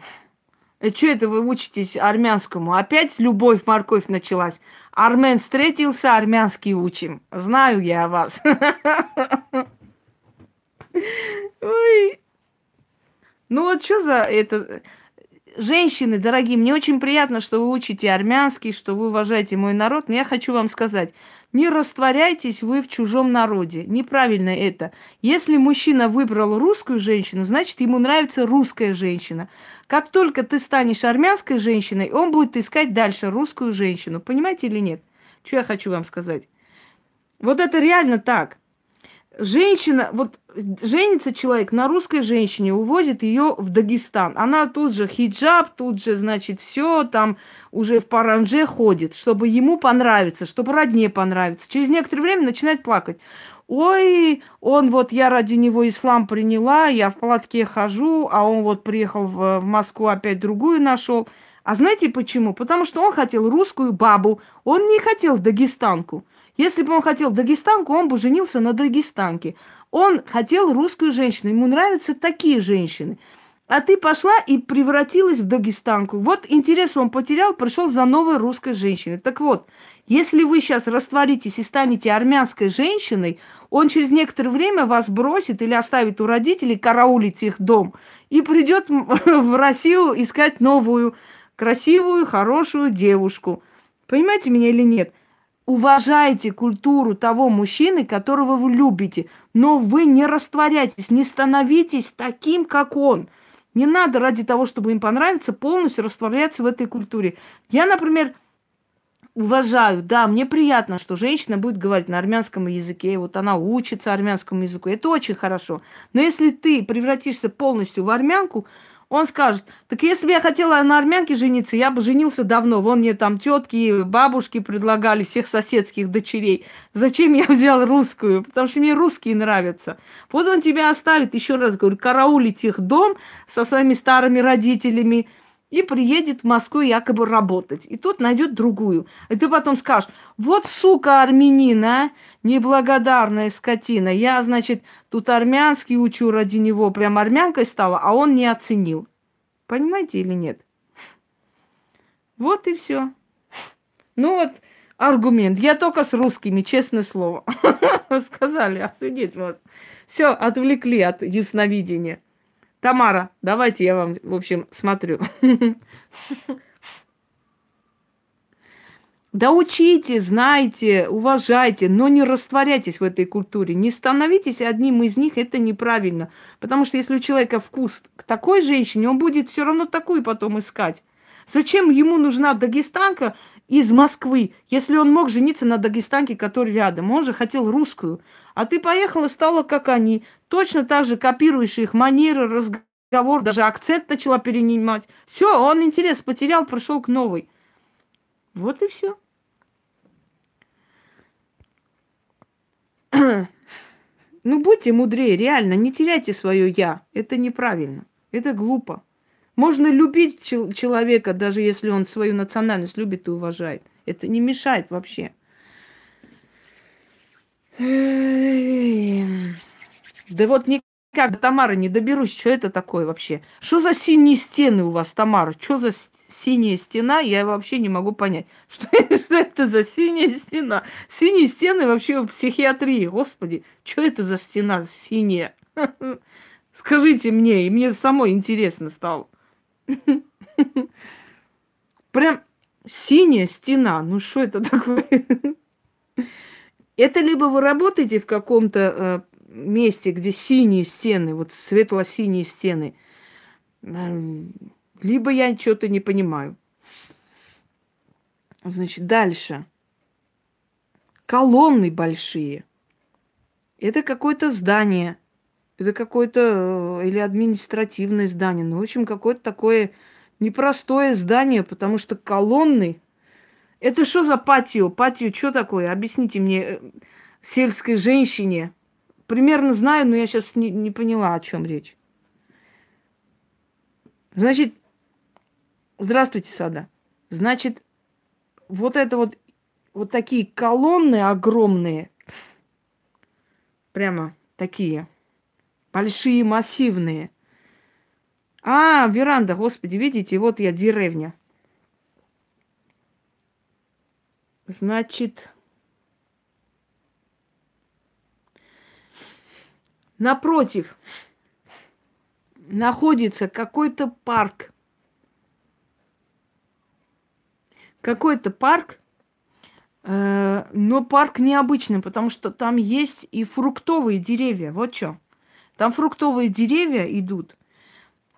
И что это вы учитесь армянскому? Опять любовь, морковь началась. Армен встретился, армянский учим. Знаю я вас. Ой. Ну вот что за это... Женщины, дорогие, мне очень приятно, что вы учите армянский, что вы уважаете мой народ, но я хочу вам сказать, не растворяйтесь вы в чужом народе. Неправильно это. Если мужчина выбрал русскую женщину, значит, ему нравится русская женщина. Как только ты станешь армянской женщиной, он будет искать дальше русскую женщину. Понимаете или нет? Что я хочу вам сказать? Вот это реально так женщина, вот женится человек на русской женщине, увозит ее в Дагестан. Она тут же хиджаб, тут же, значит, все там уже в паранже ходит, чтобы ему понравиться, чтобы родне понравиться. Через некоторое время начинает плакать. Ой, он вот, я ради него ислам приняла, я в платке хожу, а он вот приехал в, в Москву, опять другую нашел. А знаете почему? Потому что он хотел русскую бабу, он не хотел дагестанку. Если бы он хотел дагестанку, он бы женился на дагестанке. Он хотел русскую женщину. Ему нравятся такие женщины. А ты пошла и превратилась в дагестанку. Вот интерес он потерял, пришел за новой русской женщиной. Так вот, если вы сейчас растворитесь и станете армянской женщиной, он через некоторое время вас бросит или оставит у родителей караулить их дом и придет в Россию искать новую, красивую, хорошую девушку. Понимаете меня или нет? Уважайте культуру того мужчины, которого вы любите, но вы не растворяйтесь, не становитесь таким, как он. Не надо ради того, чтобы им понравиться, полностью растворяться в этой культуре. Я, например, уважаю, да, мне приятно, что женщина будет говорить на армянском языке, вот она учится армянскому языку, это очень хорошо. Но если ты превратишься полностью в армянку, он скажет, так если бы я хотела на армянке жениться, я бы женился давно. Вон мне там тетки, бабушки предлагали всех соседских дочерей. Зачем я взял русскую? Потому что мне русские нравятся. Вот он тебя оставит, еще раз говорю, караулить их дом со своими старыми родителями и приедет в Москву якобы работать. И тут найдет другую. И ты потом скажешь, вот сука армянина, неблагодарная скотина. Я, значит, тут армянский учу ради него, прям армянкой стала, а он не оценил. Понимаете или нет? Вот и все. Ну вот, аргумент. Я только с русскими, честное слово. Сказали, офигеть, вот. Все, отвлекли от ясновидения. Тамара, давайте я вам, в общем, смотрю. Да учите, знайте, уважайте, но не растворяйтесь в этой культуре. Не становитесь одним из них, это неправильно. Потому что если у человека вкус к такой женщине, он будет все равно такую потом искать. Зачем ему нужна дагестанка из Москвы, если он мог жениться на дагестанке, который рядом? Он же хотел русскую. А ты поехала, стала как они. Точно так же копируешь их манеры, разговор, даже акцент начала перенимать. Все, он интерес потерял, прошел к новой. Вот и все. Ну, будьте мудрее, реально, не теряйте свое я. Это неправильно. Это глупо. Можно любить человека, даже если он свою национальность любит и уважает. Это не мешает вообще. Да вот никак до Тамары не доберусь, что это такое вообще. Что за синие стены у вас, Тамара? Что за синяя стена? Я вообще не могу понять. Что, что это за синяя стена? Синие стены вообще в психиатрии. Господи, что это за стена синяя? Скажите мне, и мне самой интересно стало. Прям синяя стена. Ну что это такое? Это либо вы работаете в каком-то э, месте, где синие стены, вот светло-синие стены, э, либо я что-то не понимаю. Значит, дальше. Колонны большие. Это какое-то здание – это какое-то э, или административное здание. Ну, в общем, какое-то такое непростое здание, потому что колонны... Это что за патио? Патио что такое? Объясните мне, э, сельской женщине. Примерно знаю, но я сейчас не, не поняла, о чем речь. Значит, здравствуйте, Сада. Значит, вот это вот, вот такие колонны огромные, прямо такие – Большие, массивные. А, веранда, господи, видите, вот я деревня. Значит, напротив находится какой-то парк. Какой-то парк, э, но парк необычный, потому что там есть и фруктовые деревья. Вот что. Там фруктовые деревья идут.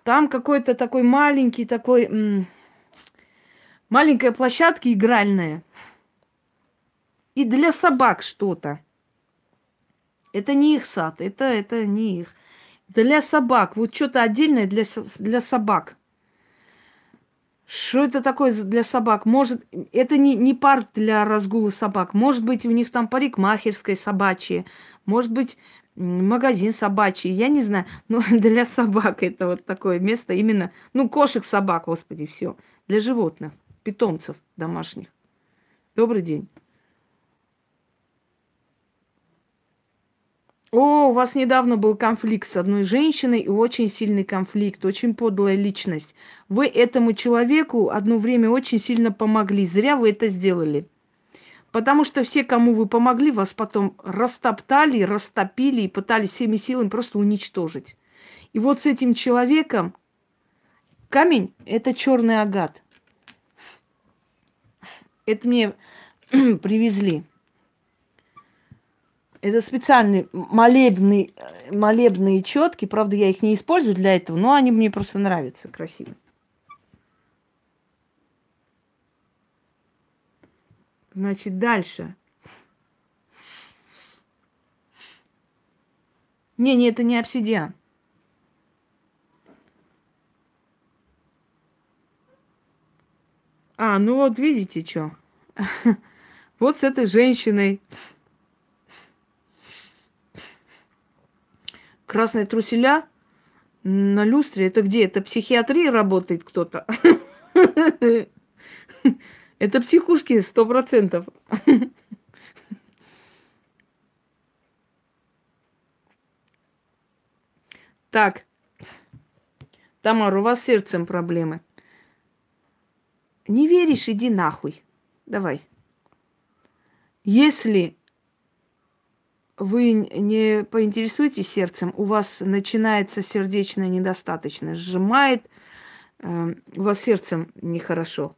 Там какой-то такой маленький, такой... М- маленькая площадка игральная. И для собак что-то. Это не их сад, это, это не их. Для собак. Вот что-то отдельное для, для собак. Что это такое для собак? Может, это не, не парк для разгула собак. Может быть, у них там парикмахерская собачья. Может быть, магазин собачий, я не знаю, но для собак это вот такое место именно, ну, кошек, собак, господи, все, для животных, питомцев домашних. Добрый день. О, у вас недавно был конфликт с одной женщиной, и очень сильный конфликт, очень подлая личность. Вы этому человеку одно время очень сильно помогли. Зря вы это сделали. Потому что все, кому вы помогли, вас потом растоптали, растопили и пытались всеми силами просто уничтожить. И вот с этим человеком камень – это черный агат. Это мне привезли. Это специальные молебные, молебные четки. Правда, я их не использую для этого, но они мне просто нравятся красиво. Значит, дальше. Не, не, это не обсидиан. А, ну вот видите, что. Вот с этой женщиной. Красные труселя на люстре. Это где? Это психиатрия работает кто-то? Это психушки сто процентов. Так. Тамар, у вас с сердцем проблемы. Не веришь, иди нахуй. Давай. Если вы не поинтересуетесь сердцем, у вас начинается сердечная недостаточность, сжимает, э, у вас сердцем нехорошо.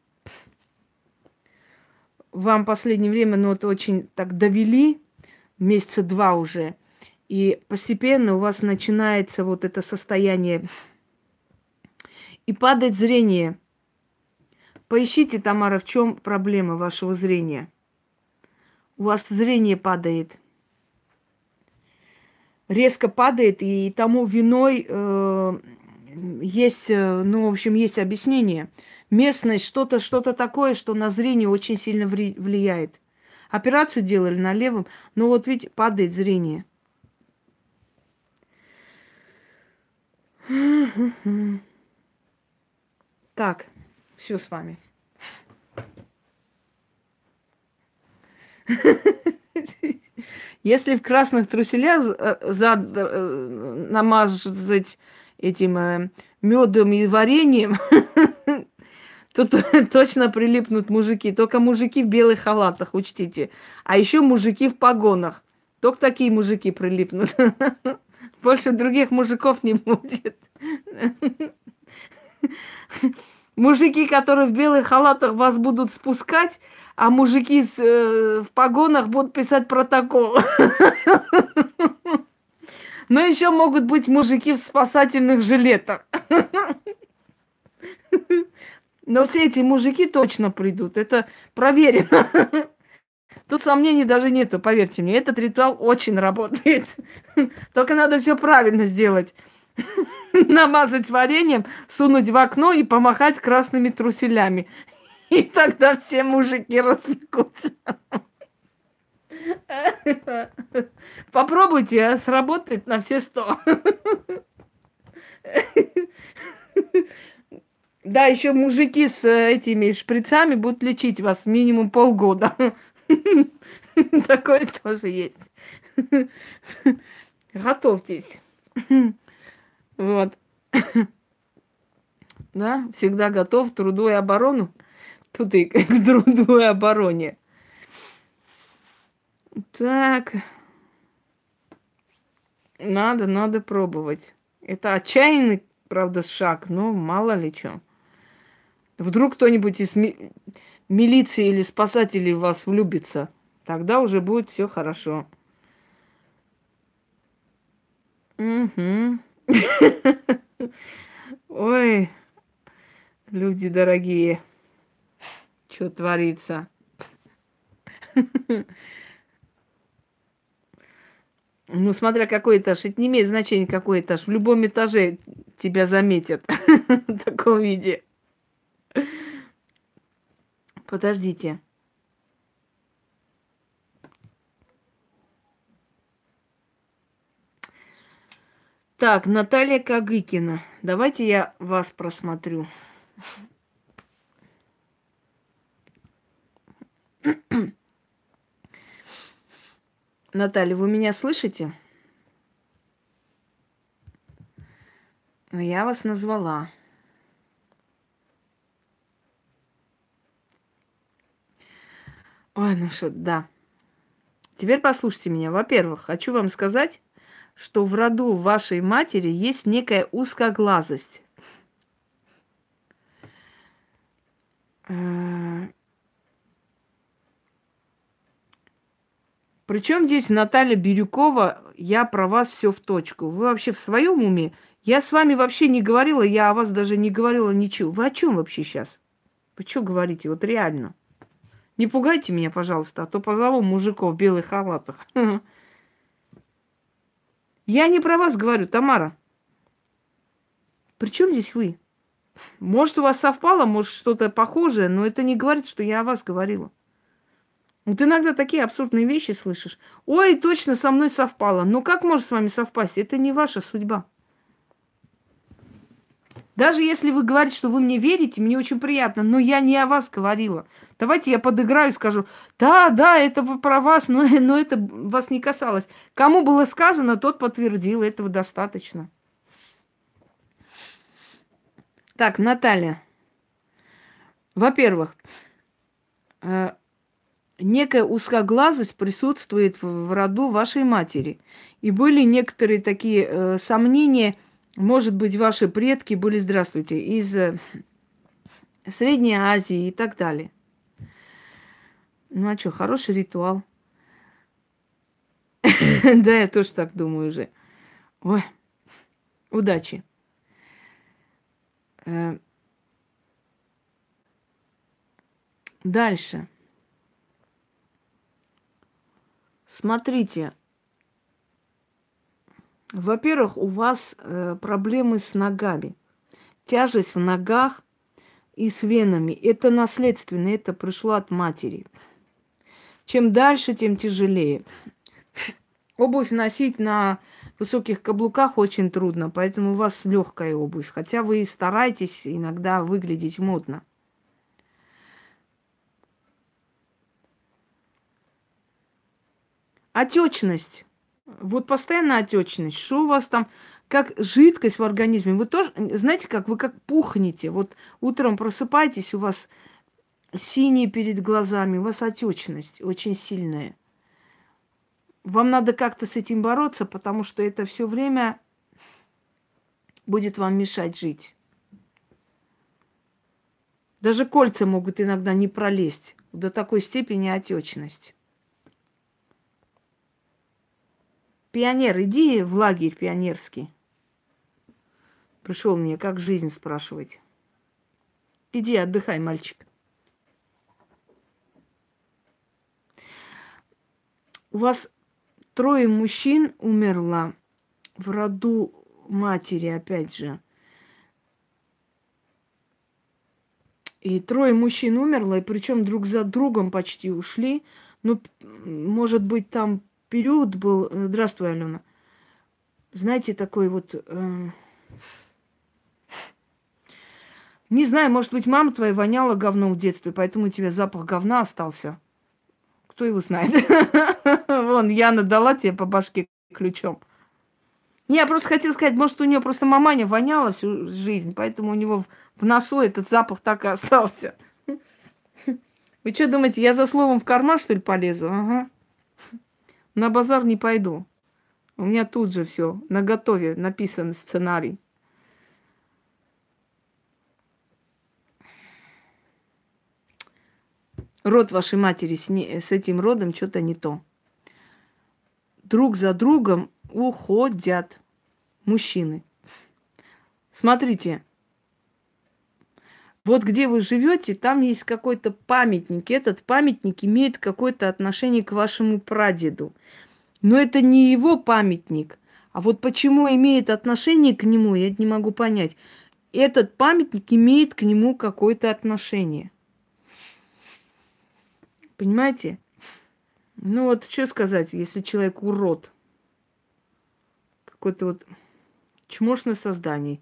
Вам в последнее время, ну, вот очень так довели, месяца два уже, и постепенно у вас начинается вот это состояние и падает зрение. Поищите, Тамара, в чем проблема вашего зрения. У вас зрение падает. Резко падает, и тому виной э, есть, э, ну, в общем, есть объяснение. Местность, что-то, что-то такое, что на зрение очень сильно влияет. Операцию делали на левом, но вот видите, падает зрение. Так, все с вами. Если в красных труселях за, э, намазать этим э, медом и вареньем, то точно прилипнут мужики. Только мужики в белых халатах, учтите. А еще мужики в погонах. Только такие мужики прилипнут. Больше других мужиков не будет. Мужики, которые в белых халатах вас будут спускать, а мужики с, э, в погонах будут писать протокол. Но еще могут быть мужики в спасательных жилетах. Но все эти мужики точно придут. Это проверено. Тут сомнений даже нету, поверьте мне. Этот ритуал очень работает. Только надо все правильно сделать. намазать вареньем, сунуть в окно и помахать красными труселями. И тогда все мужики распекутся. Попробуйте, а сработает на все сто. Да, еще мужики с этими шприцами будут лечить вас минимум полгода. Такое тоже есть. Готовьтесь. Вот. Да, всегда готов к труду и оборону. Тут и к труду и обороне. Так. Надо, надо пробовать. Это отчаянный, правда, шаг, но мало ли что. Вдруг кто-нибудь из ми- милиции или спасателей в вас влюбится. Тогда уже будет все хорошо. Угу. Ой, люди дорогие, что творится? Ну, смотря какой этаж, это не имеет значения, какой этаж. В любом этаже тебя заметят в таком виде. Подождите. Так, Наталья Кагыкина. Давайте я вас просмотрю. Наталья, вы меня слышите? Я вас назвала. Ой, ну что, да. Теперь послушайте меня. Во-первых, хочу вам сказать, что в роду вашей матери есть некая узкоглазость. Э, Причем здесь Наталья Бирюкова, я про вас все в точку. Вы вообще в своем уме? Я с вами вообще не говорила, я о вас даже не говорила ничего. Вы о чем вообще сейчас? Вы что говорите? Вот реально. Не пугайте меня, пожалуйста, а то позову мужиков в белых халатах. Я не про вас говорю, Тамара. При чем здесь вы? Может, у вас совпало, может, что-то похожее, но это не говорит, что я о вас говорила. Вот иногда такие абсурдные вещи слышишь. Ой, точно со мной совпало. Но как может с вами совпасть? Это не ваша судьба. Даже если вы говорите, что вы мне верите, мне очень приятно, но я не о вас говорила. Давайте я подыграю скажу, да, да, это про вас, но, но это вас не касалось. Кому было сказано, тот подтвердил, этого достаточно. Так, Наталья. Во-первых, э, некая узкоглазость присутствует в, в роду вашей матери. И были некоторые такие э, сомнения – может быть, ваши предки были, здравствуйте, из э, Средней Азии и так далее. Ну а что, хороший ритуал. Да, я тоже так думаю уже. Ой, удачи. Э, дальше. Смотрите. Во-первых, у вас э, проблемы с ногами. Тяжесть в ногах и с венами. Это наследственно, это пришло от матери. Чем дальше, тем тяжелее. Обувь носить на высоких каблуках очень трудно, поэтому у вас легкая обувь. Хотя вы стараетесь иногда выглядеть модно. Отечность. Вот постоянно отечность. Что у вас там, как жидкость в организме. Вы тоже, знаете, как вы как пухнете. Вот утром просыпаетесь, у вас синие перед глазами, у вас отечность очень сильная. Вам надо как-то с этим бороться, потому что это все время будет вам мешать жить. Даже кольца могут иногда не пролезть до такой степени отечность. Пионер, иди в лагерь пионерский. Пришел мне, как жизнь спрашивать. Иди, отдыхай, мальчик. У вас трое мужчин умерло в роду матери, опять же. И трое мужчин умерло, и причем друг за другом почти ушли. Ну, может быть, там период был... Э, здравствуй, Алена. Знаете, такой вот... Э... Не знаю, может быть, мама твоя воняла говном в детстве, поэтому у тебя запах говна остался кто его знает. Вон, Яна дала тебе по башке ключом. Я просто хотела сказать, может, у нее просто маманя воняла всю жизнь, поэтому у него в носу этот запах так и остался. Вы что думаете, я за словом в карман, что ли, полезу? Ага. На базар не пойду. У меня тут же все на готове написан сценарий. род вашей матери с, не, с этим родом что-то не то. Друг за другом уходят мужчины. Смотрите, вот где вы живете, там есть какой-то памятник. Этот памятник имеет какое-то отношение к вашему прадеду. Но это не его памятник. А вот почему имеет отношение к нему, я не могу понять. Этот памятник имеет к нему какое-то отношение. Понимаете? Ну вот что сказать, если человек урод, какой-то вот чмошное создание,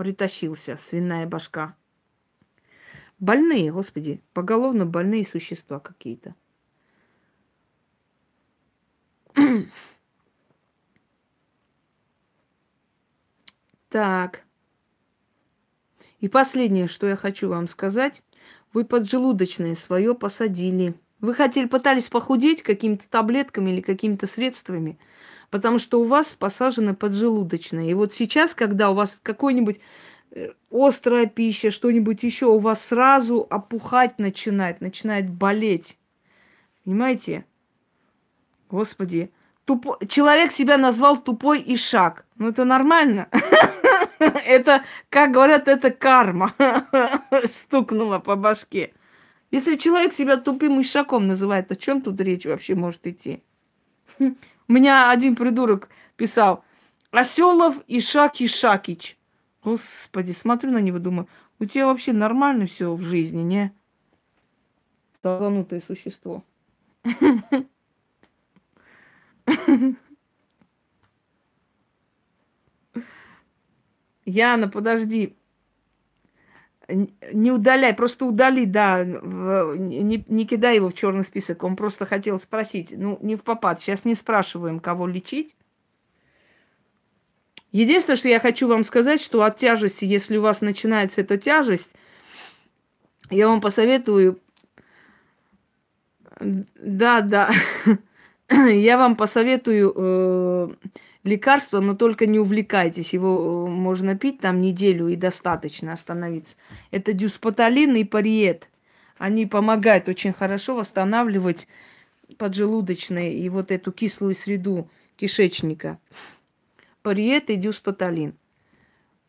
притащился, свиная башка. Больные, господи, поголовно больные существа какие-то. Так. И последнее, что я хочу вам сказать. Вы поджелудочное свое посадили. Вы хотели, пытались похудеть какими-то таблетками или какими-то средствами, потому что у вас посажено поджелудочное. И вот сейчас, когда у вас какой-нибудь э, острая пища, что-нибудь еще, у вас сразу опухать начинает, начинает болеть. Понимаете? Господи. Тупо... Человек себя назвал тупой и шаг. Ну это нормально. Это, как говорят, это карма. Стукнула по башке. Если человек себя тупым ишаком называет, о чем тут речь вообще может идти? Меня один придурок писал Оселов Ишак Ишакич. Господи, смотрю на него, думаю, у тебя вообще нормально все в жизни, не? Долбанутое существо. Яна, подожди. Не удаляй, просто удали, да, не, не кидай его в черный список. Он просто хотел спросить. Ну, не в попад. Сейчас не спрашиваем, кого лечить. Единственное, что я хочу вам сказать, что от тяжести, если у вас начинается эта тяжесть, я вам посоветую... Да, да. я вам посоветую э, лекарство, но только не увлекайтесь. Его э, можно пить там неделю и достаточно остановиться. Это дюспоталин и париет. Они помогают очень хорошо восстанавливать поджелудочные и вот эту кислую среду кишечника. Париет и дюспаталин.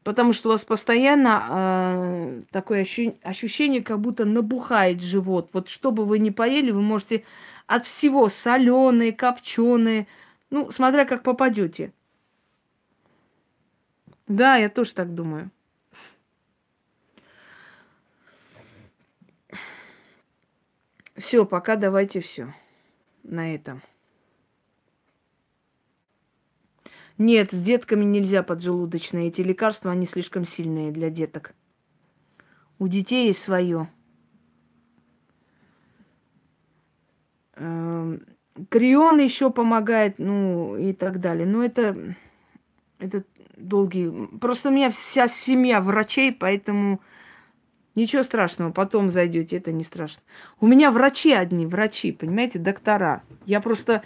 Потому что у вас постоянно э, такое ощущение, как будто набухает живот. Вот что бы вы ни поели, вы можете от всего соленые, копченые, ну, смотря как попадете. Да, я тоже так думаю. Все, пока давайте все на этом. Нет, с детками нельзя поджелудочные. Эти лекарства, они слишком сильные для деток. У детей есть свое. Эм, крион еще помогает, ну и так далее. Но это, это долгий... Просто у меня вся семья врачей, поэтому ничего страшного. Потом зайдете, это не страшно. У меня врачи одни, врачи, понимаете, доктора. Я просто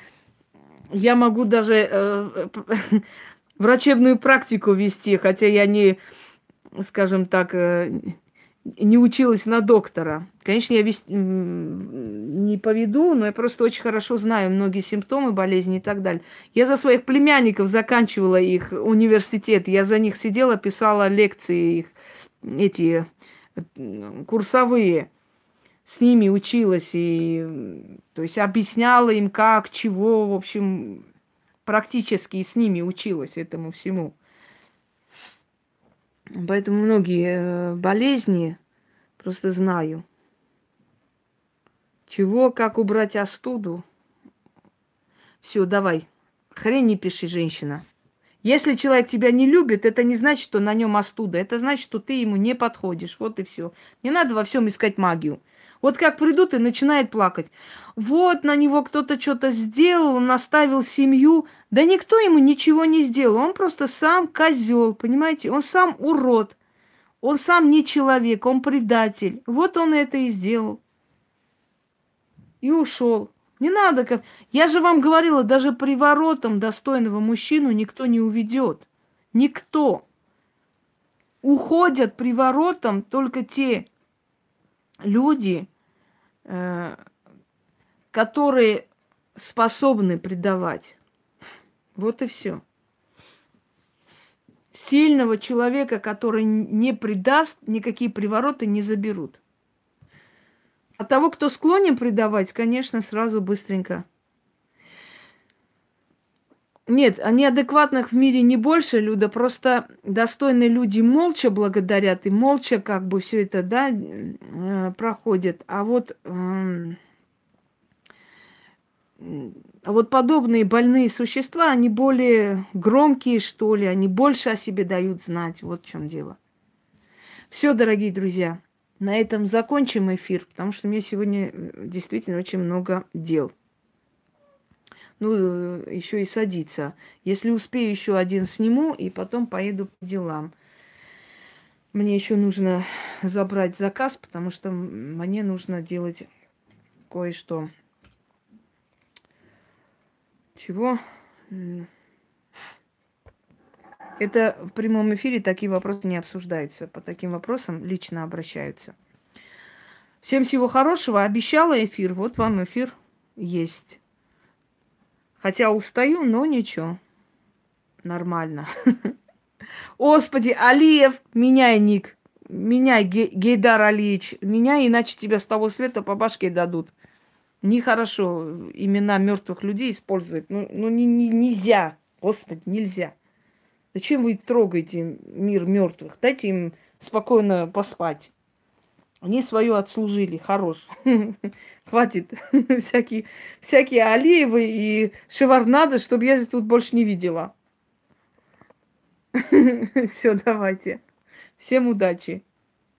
я могу даже э, врачебную практику вести, хотя я не, скажем так, э, не училась на доктора. Конечно, я весь, не поведу, но я просто очень хорошо знаю многие симптомы болезни и так далее. Я за своих племянников заканчивала их университет, я за них сидела, писала лекции их, эти курсовые с ними училась и, то есть, объясняла им, как, чего, в общем, практически с ними училась этому всему. Поэтому многие э, болезни просто знаю. Чего, как убрать остуду? Все, давай. Хрень не пиши, женщина. Если человек тебя не любит, это не значит, что на нем остуда. Это значит, что ты ему не подходишь. Вот и все. Не надо во всем искать магию. Вот как придут и начинает плакать. Вот на него кто-то что-то сделал, он оставил семью. Да никто ему ничего не сделал. Он просто сам козел, понимаете? Он сам урод. Он сам не человек, он предатель. Вот он это и сделал. И ушел. Не надо как... Я же вам говорила, даже приворотом достойного мужчину никто не уведет. Никто. Уходят приворотом только те люди, которые способны предавать. Вот и все. Сильного человека, который не предаст, никакие привороты не заберут. А того, кто склонен предавать, конечно, сразу быстренько. Нет, а неадекватных в мире не больше, Люда. Просто достойные люди молча благодарят и молча как бы все это, да, э, проходит. А вот, э, а вот подобные больные существа, они более громкие, что ли, они больше о себе дают знать. Вот в чем дело. Все, дорогие друзья, на этом закончим эфир, потому что мне сегодня э, действительно очень много дел ну, еще и садиться. Если успею, еще один сниму, и потом поеду по делам. Мне еще нужно забрать заказ, потому что мне нужно делать кое-что. Чего? Это в прямом эфире такие вопросы не обсуждаются. По таким вопросам лично обращаются. Всем всего хорошего. Обещала эфир. Вот вам эфир есть. Хотя устаю, но ничего. Нормально. Господи, Алиев, меняй ник. Меняй, Гейдар Алиевич. Меняй, иначе тебя с того света по башке дадут. Нехорошо имена мертвых людей использовать. Ну, ну не, не, нельзя. Господи, нельзя. Зачем вы трогаете мир мертвых? Дайте им спокойно поспать. Они свое отслужили, хорош. Хватит всякие, всякие Алиевы и Шеварнады, чтобы я тут больше не видела. Все, давайте. Всем удачи.